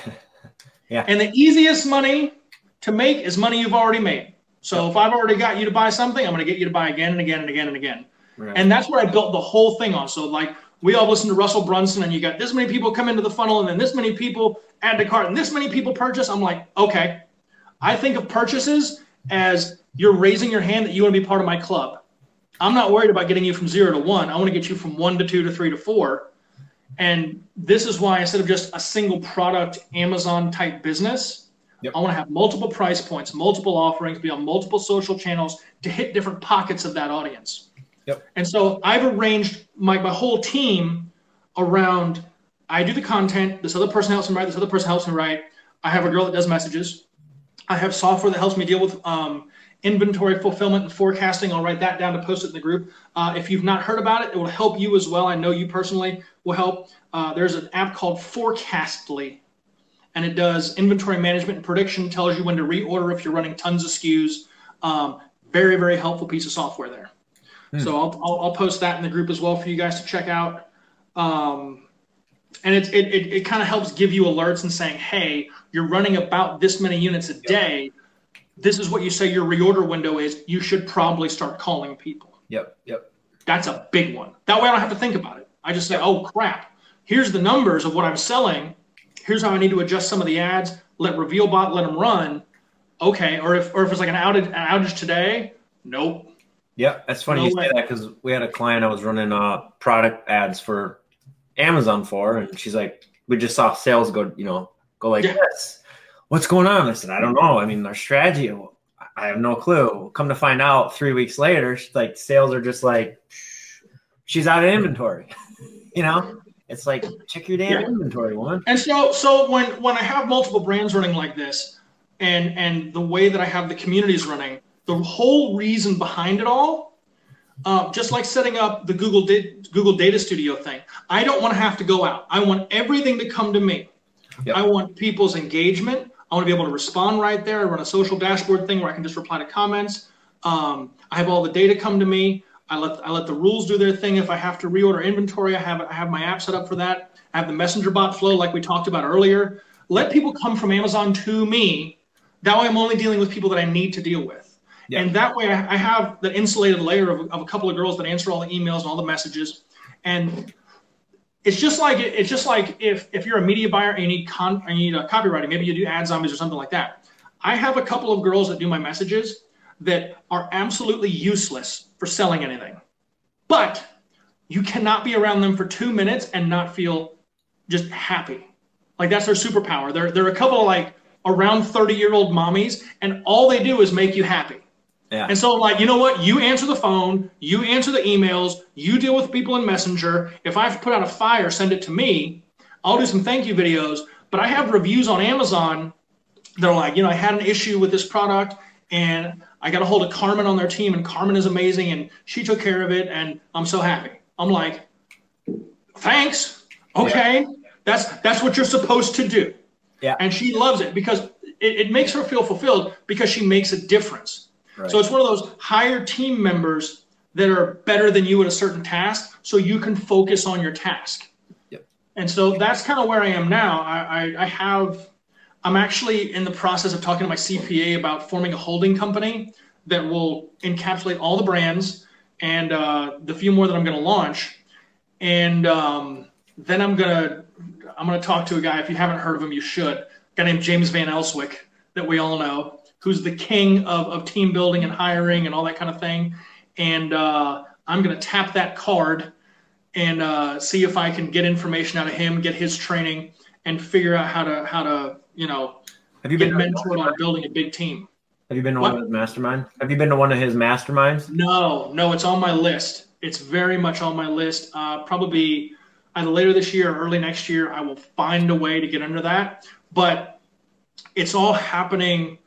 S1: Yeah.
S2: And the easiest money to make is money you've already made. So if I've already got you to buy something, I'm going to get you to buy again and again and again and again.
S1: Right.
S2: And that's what I built the whole thing on. So like we all listen to Russell Brunson, and you got this many people come into the funnel, and then this many people add to cart, and this many people purchase. I'm like, okay. I think of purchases as you're raising your hand that you want to be part of my club. I'm not worried about getting you from zero to one. I want to get you from one to two to three to four. And this is why instead of just a single product Amazon type business,
S1: Yep.
S2: I want to have multiple price points, multiple offerings, be on multiple social channels to hit different pockets of that audience.
S1: Yep.
S2: And so I've arranged my, my whole team around I do the content, this other person helps me write, this other person helps me write. I have a girl that does messages. I have software that helps me deal with um, inventory fulfillment and forecasting. I'll write that down to post it in the group. Uh, if you've not heard about it, it will help you as well. I know you personally will help. Uh, there's an app called Forecastly, and it does inventory management and prediction, tells you when to reorder if you're running tons of SKUs. Um, very, very helpful piece of software there. So I'll, I'll, I'll post that in the group as well for you guys to check out. Um, and it, it, it, it kind of helps give you alerts and saying, hey, you're running about this many units a day. This is what you say your reorder window is. You should probably start calling people.
S1: Yep. Yep.
S2: That's a big one. That way I don't have to think about it. I just say, oh crap, here's the numbers of what I'm selling. Here's how I need to adjust some of the ads. Let RevealBot let them run. Okay, or if or if it's like an outage an outage today, nope.
S1: Yeah, that's funny no you way. say that because we had a client I was running uh product ads for Amazon for, and she's like, we just saw sales go, you know, go like yeah. this. What's going on? I said, I don't know. I mean, our strategy, I have no clue. Come to find out, three weeks later, she's like sales are just like she's out of inventory. you know, it's like check your damn yeah. inventory, woman.
S2: And so, so when when I have multiple brands running like this, and and the way that I have the communities running, the whole reason behind it all, uh, just like setting up the Google did Google Data Studio thing, I don't want to have to go out. I want everything to come to me. Yep. I want people's engagement. I want to be able to respond right there. I run a social dashboard thing where I can just reply to comments. Um, I have all the data come to me. I let I let the rules do their thing. If I have to reorder inventory, I have I have my app set up for that. I have the messenger bot flow like we talked about earlier. Let people come from Amazon to me. That way, I'm only dealing with people that I need to deal with. Yeah. And that way, I have that insulated layer of, of a couple of girls that answer all the emails and all the messages. And it's just like it's just like if if you're a media buyer and you need con you need a copywriting, maybe you do ad zombies or something like that. I have a couple of girls that do my messages that are absolutely useless for selling anything. But you cannot be around them for two minutes and not feel just happy. Like that's their superpower. They're they're a couple of like around 30 year old mommies, and all they do is make you happy. Yeah. And so, like, you know what? You answer the phone, you answer the emails, you deal with people in Messenger. If I have to put out a fire, send it to me. I'll do some thank you videos. But I have reviews on Amazon that are like, you know, I had an issue with this product and I got a hold of Carmen on their team, and Carmen is amazing, and she took care of it, and I'm so happy. I'm like, thanks. Okay, yeah. that's that's what you're supposed to do.
S1: Yeah.
S2: And she loves it because it, it makes her feel fulfilled because she makes a difference. Right. So it's one of those higher team members that are better than you at a certain task, so you can focus on your task.
S1: Yep.
S2: And so that's kind of where I am now. I, I, I have I'm actually in the process of talking to my CPA about forming a holding company that will encapsulate all the brands and uh, the few more that I'm going to launch. And um, then I'm gonna I'm gonna talk to a guy. If you haven't heard of him, you should. A guy named James Van Elswyk that we all know, who's the king of, of team building and hiring and all that kind of thing. And uh, I'm gonna tap that card and uh, see if I can get information out of him, get his training, and figure out how to how to you know, have you been mentored on building a big team.
S1: Have you been to what? one of his mastermind? Have you been to one of his masterminds?
S2: No, no, it's on my list. It's very much on my list. Uh, probably either later this year or early next year, I will find a way to get under that. But it's all happening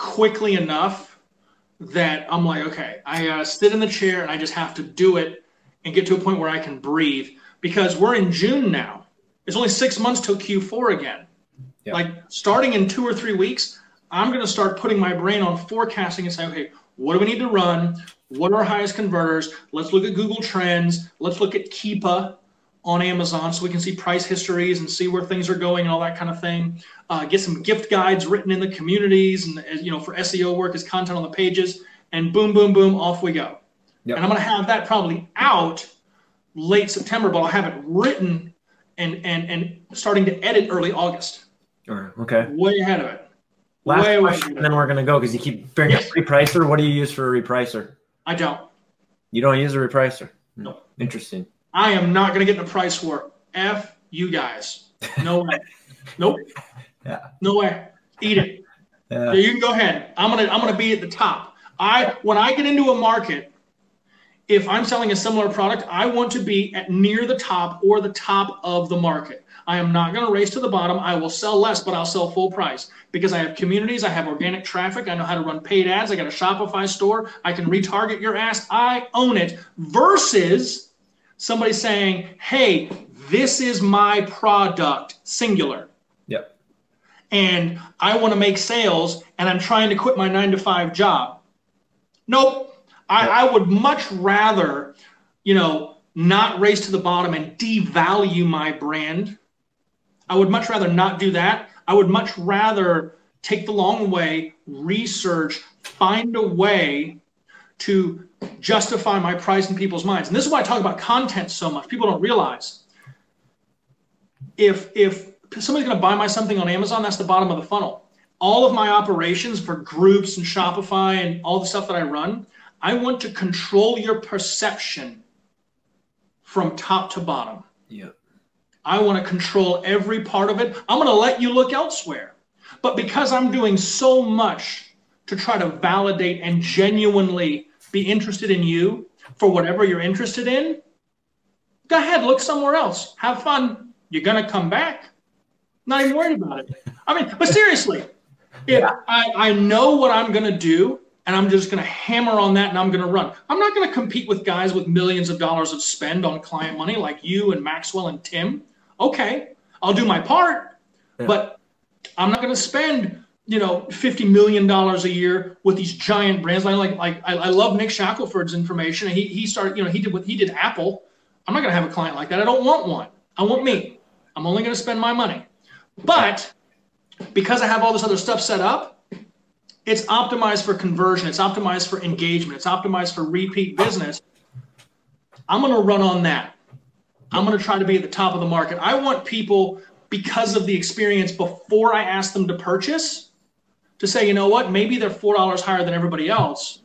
S2: quickly enough that I'm like, okay, I uh, sit in the chair and I just have to do it and get to a point where I can breathe because we're in June now. It's only six months till Q4 again. Yeah. Like starting in two or three weeks, I'm going to start putting my brain on forecasting and say, okay, what do we need to run? What are our highest converters? Let's look at Google Trends. Let's look at Keepa on Amazon so we can see price histories and see where things are going and all that kind of thing. Uh, get some gift guides written in the communities and uh, you know for SEO work as content on the pages. And boom, boom, boom, off we go. Yep. And I'm going to have that probably out late September, but I'll have it written and and and starting to edit early August.
S1: Sure. Okay.
S2: Way ahead of it.
S1: Last way, question, way then we're gonna go because you keep bringing yes. up repricer. What do you use for a repricer?
S2: I don't.
S1: You don't use a repricer?
S2: No.
S1: Interesting.
S2: I am not gonna get in a price war. F you guys. No way. nope.
S1: Yeah.
S2: No way. Eat it. Yeah. You can go ahead. I'm gonna I'm gonna be at the top. I when I get into a market, if I'm selling a similar product, I want to be at near the top or the top of the market. I am not going to race to the bottom. I will sell less, but I'll sell full price because I have communities, I have organic traffic, I know how to run paid ads, I got a Shopify store, I can retarget your ass. I own it versus somebody saying, "Hey, this is my product, singular."
S1: Yep.
S2: And I want to make sales and I'm trying to quit my 9 to 5 job. Nope. I, I would much rather, you know, not race to the bottom and devalue my brand I would much rather not do that. I would much rather take the long way, research, find a way to justify my price in people's minds. And this is why I talk about content so much. People don't realize if if somebody's going to buy my something on Amazon, that's the bottom of the funnel. All of my operations for groups and Shopify and all the stuff that I run, I want to control your perception from top to bottom.
S1: Yeah.
S2: I want to control every part of it. I'm going to let you look elsewhere. But because I'm doing so much to try to validate and genuinely be interested in you for whatever you're interested in, go ahead, look somewhere else. Have fun. You're going to come back. Not even worried about it. I mean, but seriously, if I, I know what I'm going to do and I'm just going to hammer on that and I'm going to run. I'm not going to compete with guys with millions of dollars of spend on client money like you and Maxwell and Tim. Okay, I'll do my part, yeah. but I'm not going to spend you know fifty million dollars a year with these giant brands. Like like I, I love Nick Shackelford's information. He he started you know he did what he did Apple. I'm not going to have a client like that. I don't want one. I want me. I'm only going to spend my money. But because I have all this other stuff set up, it's optimized for conversion. It's optimized for engagement. It's optimized for repeat business. I'm going to run on that. I'm going to try to be at the top of the market. I want people, because of the experience before I ask them to purchase, to say, you know what, maybe they're $4 higher than everybody else,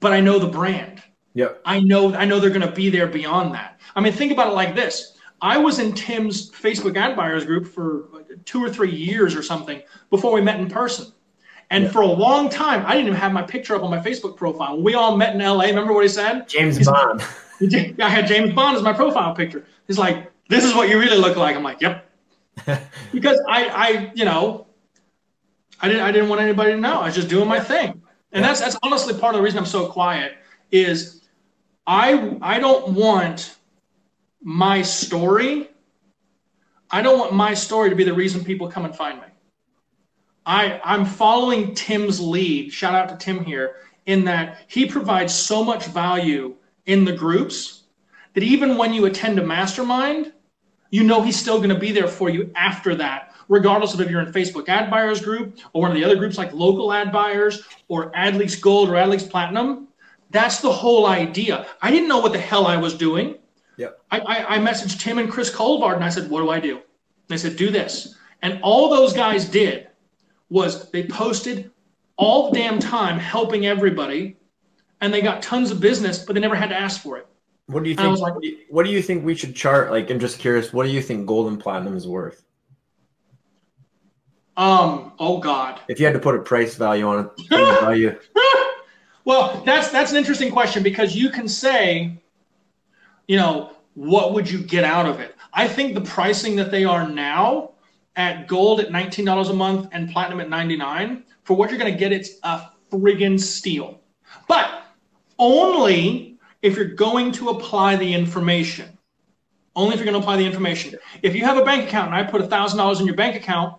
S2: but I know the brand.
S1: Yeah.
S2: I know I know they're going to be there beyond that. I mean, think about it like this. I was in Tim's Facebook ad buyers group for two or three years or something before we met in person. And yeah. for a long time, I didn't even have my picture up on my Facebook profile. We all met in LA. Remember what he said?
S1: James He's, Bond.
S2: I had James Bond as my profile picture. He's like, "This is what you really look like." I'm like, "Yep," because I, I, you know, I didn't, I didn't want anybody to know. I was just doing my thing, and that's that's honestly part of the reason I'm so quiet. Is I, I don't want my story. I don't want my story to be the reason people come and find me. I, I'm following Tim's lead. Shout out to Tim here, in that he provides so much value in the groups that even when you attend a mastermind, you know he's still going to be there for you after that, regardless of if you're in Facebook ad buyers group or one of the other groups like local ad buyers or AdLeaks Gold or AdLeaks Platinum. That's the whole idea. I didn't know what the hell I was doing.
S1: Yep.
S2: I, I, I messaged Tim and Chris Colvard and I said, what do I do? They said, do this. And all those guys did was they posted all the damn time helping everybody and they got tons of business, but they never had to ask for it.
S1: What do you think? Like, what do you think we should chart? Like, I'm just curious. What do you think gold and platinum is worth?
S2: Um. Oh God.
S1: If you had to put a price value on it, value.
S2: well, that's that's an interesting question because you can say, you know, what would you get out of it? I think the pricing that they are now at gold at $19 a month and platinum at 99 for what you're going to get it's a friggin' steal but only if you're going to apply the information only if you're going to apply the information. If you have a bank account and i put $1000 in your bank account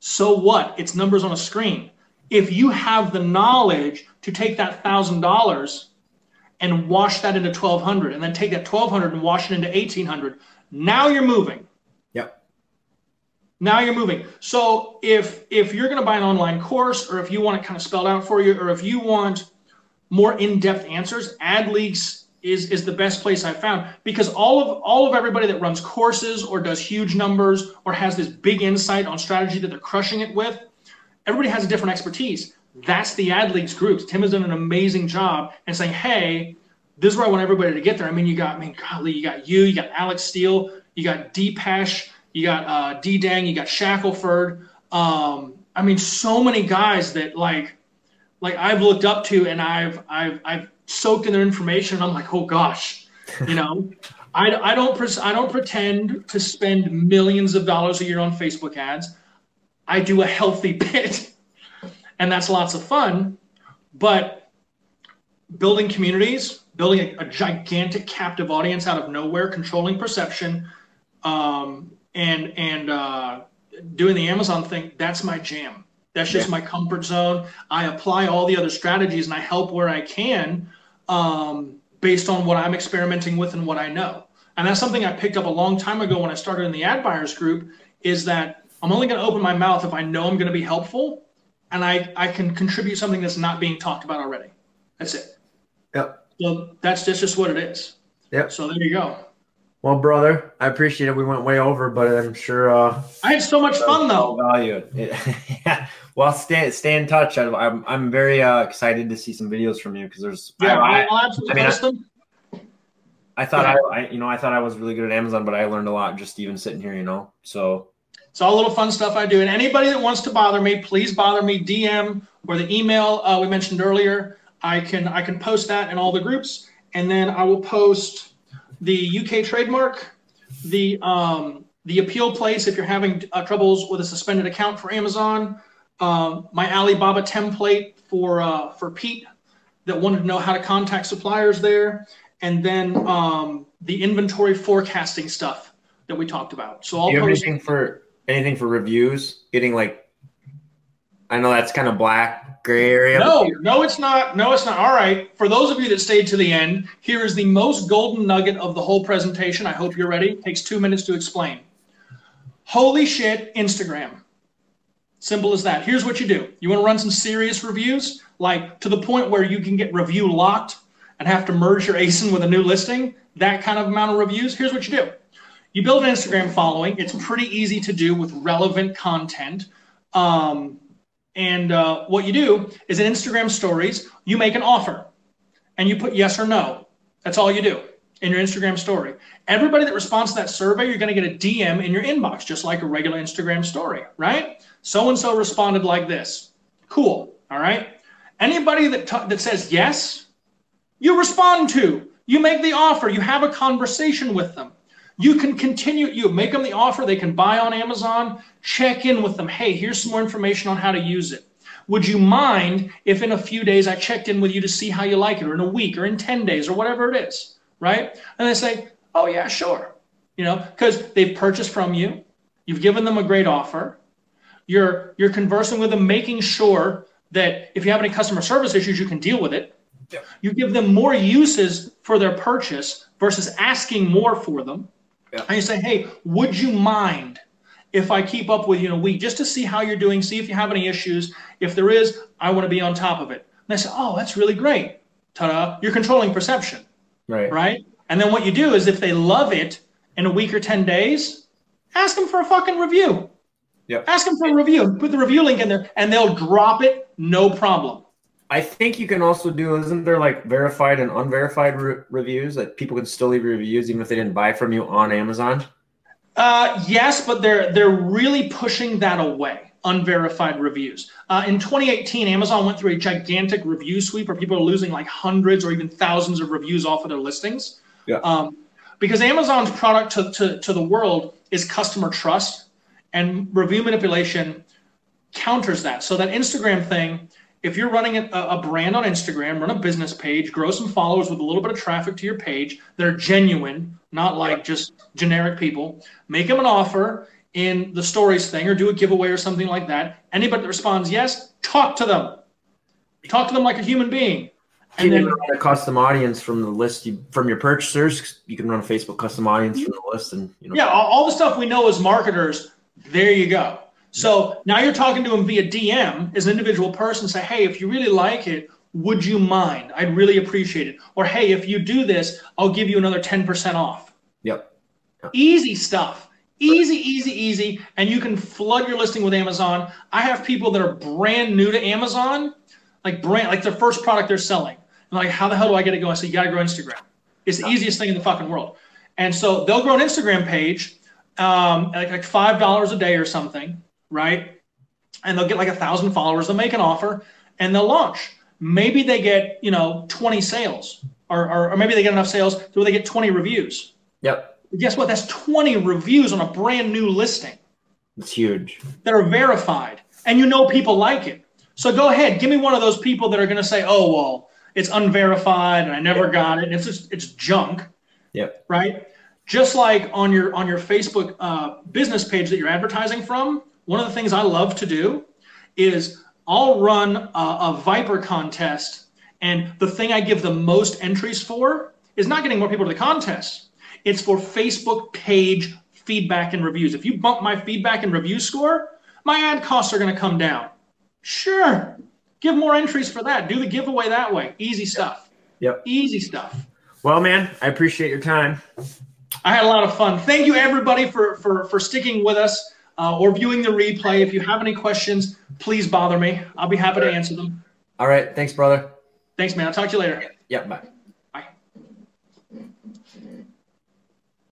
S2: so what? It's numbers on a screen. If you have the knowledge to take that $1000 and wash that into 1200 and then take that 1200 and wash it into 1800 now you're moving. Now you're moving. So if if you're going to buy an online course, or if you want it kind of spelled out for you, or if you want more in-depth answers, AdLeaks is is the best place I've found because all of all of everybody that runs courses or does huge numbers or has this big insight on strategy that they're crushing it with, everybody has a different expertise. That's the AdLeaks groups. Tim has done an amazing job and saying, hey, this is where I want everybody to get there. I mean, you got, I mean, golly, you got you, you got Alex Steele, you got Depesh, you got uh, D Dang, you got Shackelford. Um, I mean, so many guys that like, like I've looked up to, and I've I've I've soaked in their information. And I'm like, oh gosh, you know, I, I don't pre- I don't pretend to spend millions of dollars a year on Facebook ads. I do a healthy bit, and that's lots of fun. But building communities, building a, a gigantic captive audience out of nowhere, controlling perception, um, and and uh, doing the Amazon thing, that's my jam. That's just yeah. my comfort zone. I apply all the other strategies and I help where I can um, based on what I'm experimenting with and what I know. And that's something I picked up a long time ago when I started in the ad buyers group is that I'm only going to open my mouth if I know I'm going to be helpful and I, I can contribute something that's not being talked about already. That's it.
S1: Yep.
S2: So that's, that's just what it is.
S1: Yep.
S2: So there you go.
S1: Well, brother, I appreciate it. We went way over, but I'm sure uh,
S2: I had so much fun though.
S1: Value it. yeah. Well, stay stay in touch. I, am I'm, I'm very uh, excited to see some videos from you because there's
S2: yeah, I, will absolutely I mean,
S1: post I, I thought I, I, you know, I thought I was really good at Amazon, but I learned a lot just even sitting here, you know. So
S2: it's all little fun stuff I do. And anybody that wants to bother me, please bother me. DM or the email uh, we mentioned earlier. I can I can post that in all the groups, and then I will post the UK trademark, the um, the appeal place if you're having uh, troubles with a suspended account for Amazon, um, my Alibaba template for uh, for Pete that wanted to know how to contact suppliers there, and then um, the inventory forecasting stuff that we talked about. So
S1: I'll post anything for anything for reviews, getting like. I know that's kind of black gray area.
S2: No, no, it's not. No, it's not. All right. For those of you that stayed to the end, here is the most golden nugget of the whole presentation. I hope you're ready. It takes two minutes to explain. Holy shit, Instagram. Simple as that. Here's what you do. You want to run some serious reviews, like to the point where you can get review locked and have to merge your ASIN with a new listing, that kind of amount of reviews. Here's what you do. You build an Instagram following. It's pretty easy to do with relevant content. Um, and uh, what you do is in Instagram stories, you make an offer and you put yes or no. That's all you do in your Instagram story. Everybody that responds to that survey, you're going to get a DM in your inbox, just like a regular Instagram story, right? So and so responded like this. Cool. All right. Anybody that t- that says yes, you respond to. You make the offer. You have a conversation with them. You can continue. You make them the offer. They can buy on Amazon. Check in with them. Hey, here's some more information on how to use it. Would you mind if in a few days I checked in with you to see how you like it, or in a week, or in 10 days, or whatever it is? right? And they say, oh, yeah, sure. You know, because they've purchased from you, you've given them a great offer, you're, you're conversing with them, making sure that if you have any customer service issues, you can deal with it. Yeah. You give them more uses for their purchase versus asking more for them. Yeah. And you say, hey, would you mind if I keep up with you in a week just to see how you're doing, see if you have any issues. If there is, I want to be on top of it. And they say, oh, that's really great. Ta da. You're controlling perception.
S1: Right.
S2: Right. And then what you do is if they love it in a week or 10 days, ask them for a fucking review.
S1: Yeah.
S2: Ask them for a review. Put the review link in there and they'll drop it no problem.
S1: I think you can also do, isn't there like verified and unverified re- reviews that people can still leave reviews even if they didn't buy from you on Amazon?
S2: Uh, yes, but they're they're really pushing that away unverified reviews. Uh, in 2018, Amazon went through a gigantic review sweep where people are losing like hundreds or even thousands of reviews off of their listings.
S1: Yeah. Um,
S2: because Amazon's product to, to, to the world is customer trust, and review manipulation counters that. So, that Instagram thing, if you're running a, a brand on Instagram, run a business page, grow some followers with a little bit of traffic to your page that are genuine, not like just generic people, make them an offer in the stories thing or do a giveaway or something like that. Anybody that responds yes, talk to them. Talk to them like a human being.
S1: And then run a custom audience from the list you, from your purchasers. You can run a Facebook custom audience from the list, and you know.
S2: Yeah, all, all the stuff we know as marketers. There you go. So now you're talking to them via DM as an individual person. Say, hey, if you really like it, would you mind? I'd really appreciate it. Or hey, if you do this, I'll give you another ten percent off.
S1: Yep.
S2: yep. Easy stuff. Easy, easy, easy. And you can flood your listing with Amazon. I have people that are brand new to Amazon, like brand, like their first product they're selling. I'm like, how the hell do I get it going? So you got to grow Instagram. It's the easiest thing in the fucking world. And so they'll grow an Instagram page, um, like, like five dollars a day or something, right? And they'll get like a thousand followers. They'll make an offer and they'll launch. Maybe they get you know 20 sales, or, or, or maybe they get enough sales where they get 20 reviews.
S1: Yep
S2: guess what? That's 20 reviews on a brand new listing.
S1: It's huge.
S2: That are verified. And you know people like it. So go ahead, give me one of those people that are going to say, oh, well, it's unverified and I never yep. got it. And it's just, it's junk.
S1: Yep.
S2: Right? Just like on your on your Facebook uh, business page that you're advertising from, one of the things I love to do is I'll run a, a Vyper contest, and the thing I give the most entries for is not getting more people to the contest it's for Facebook page feedback and reviews. If you bump my feedback and review score, my ad costs are going to come down. Sure. Give more entries for that. Do the giveaway that way. Easy stuff.
S1: Yep.
S2: Easy stuff.
S1: Well, man, I appreciate your time.
S2: I had a lot of fun. Thank you, everybody, for for for sticking with us uh, or viewing the replay. If you have any questions, please bother me. I'll be happy to answer them.
S1: All right. Thanks, brother.
S2: Thanks, man. I'll talk to you later.
S1: Yep. Bye.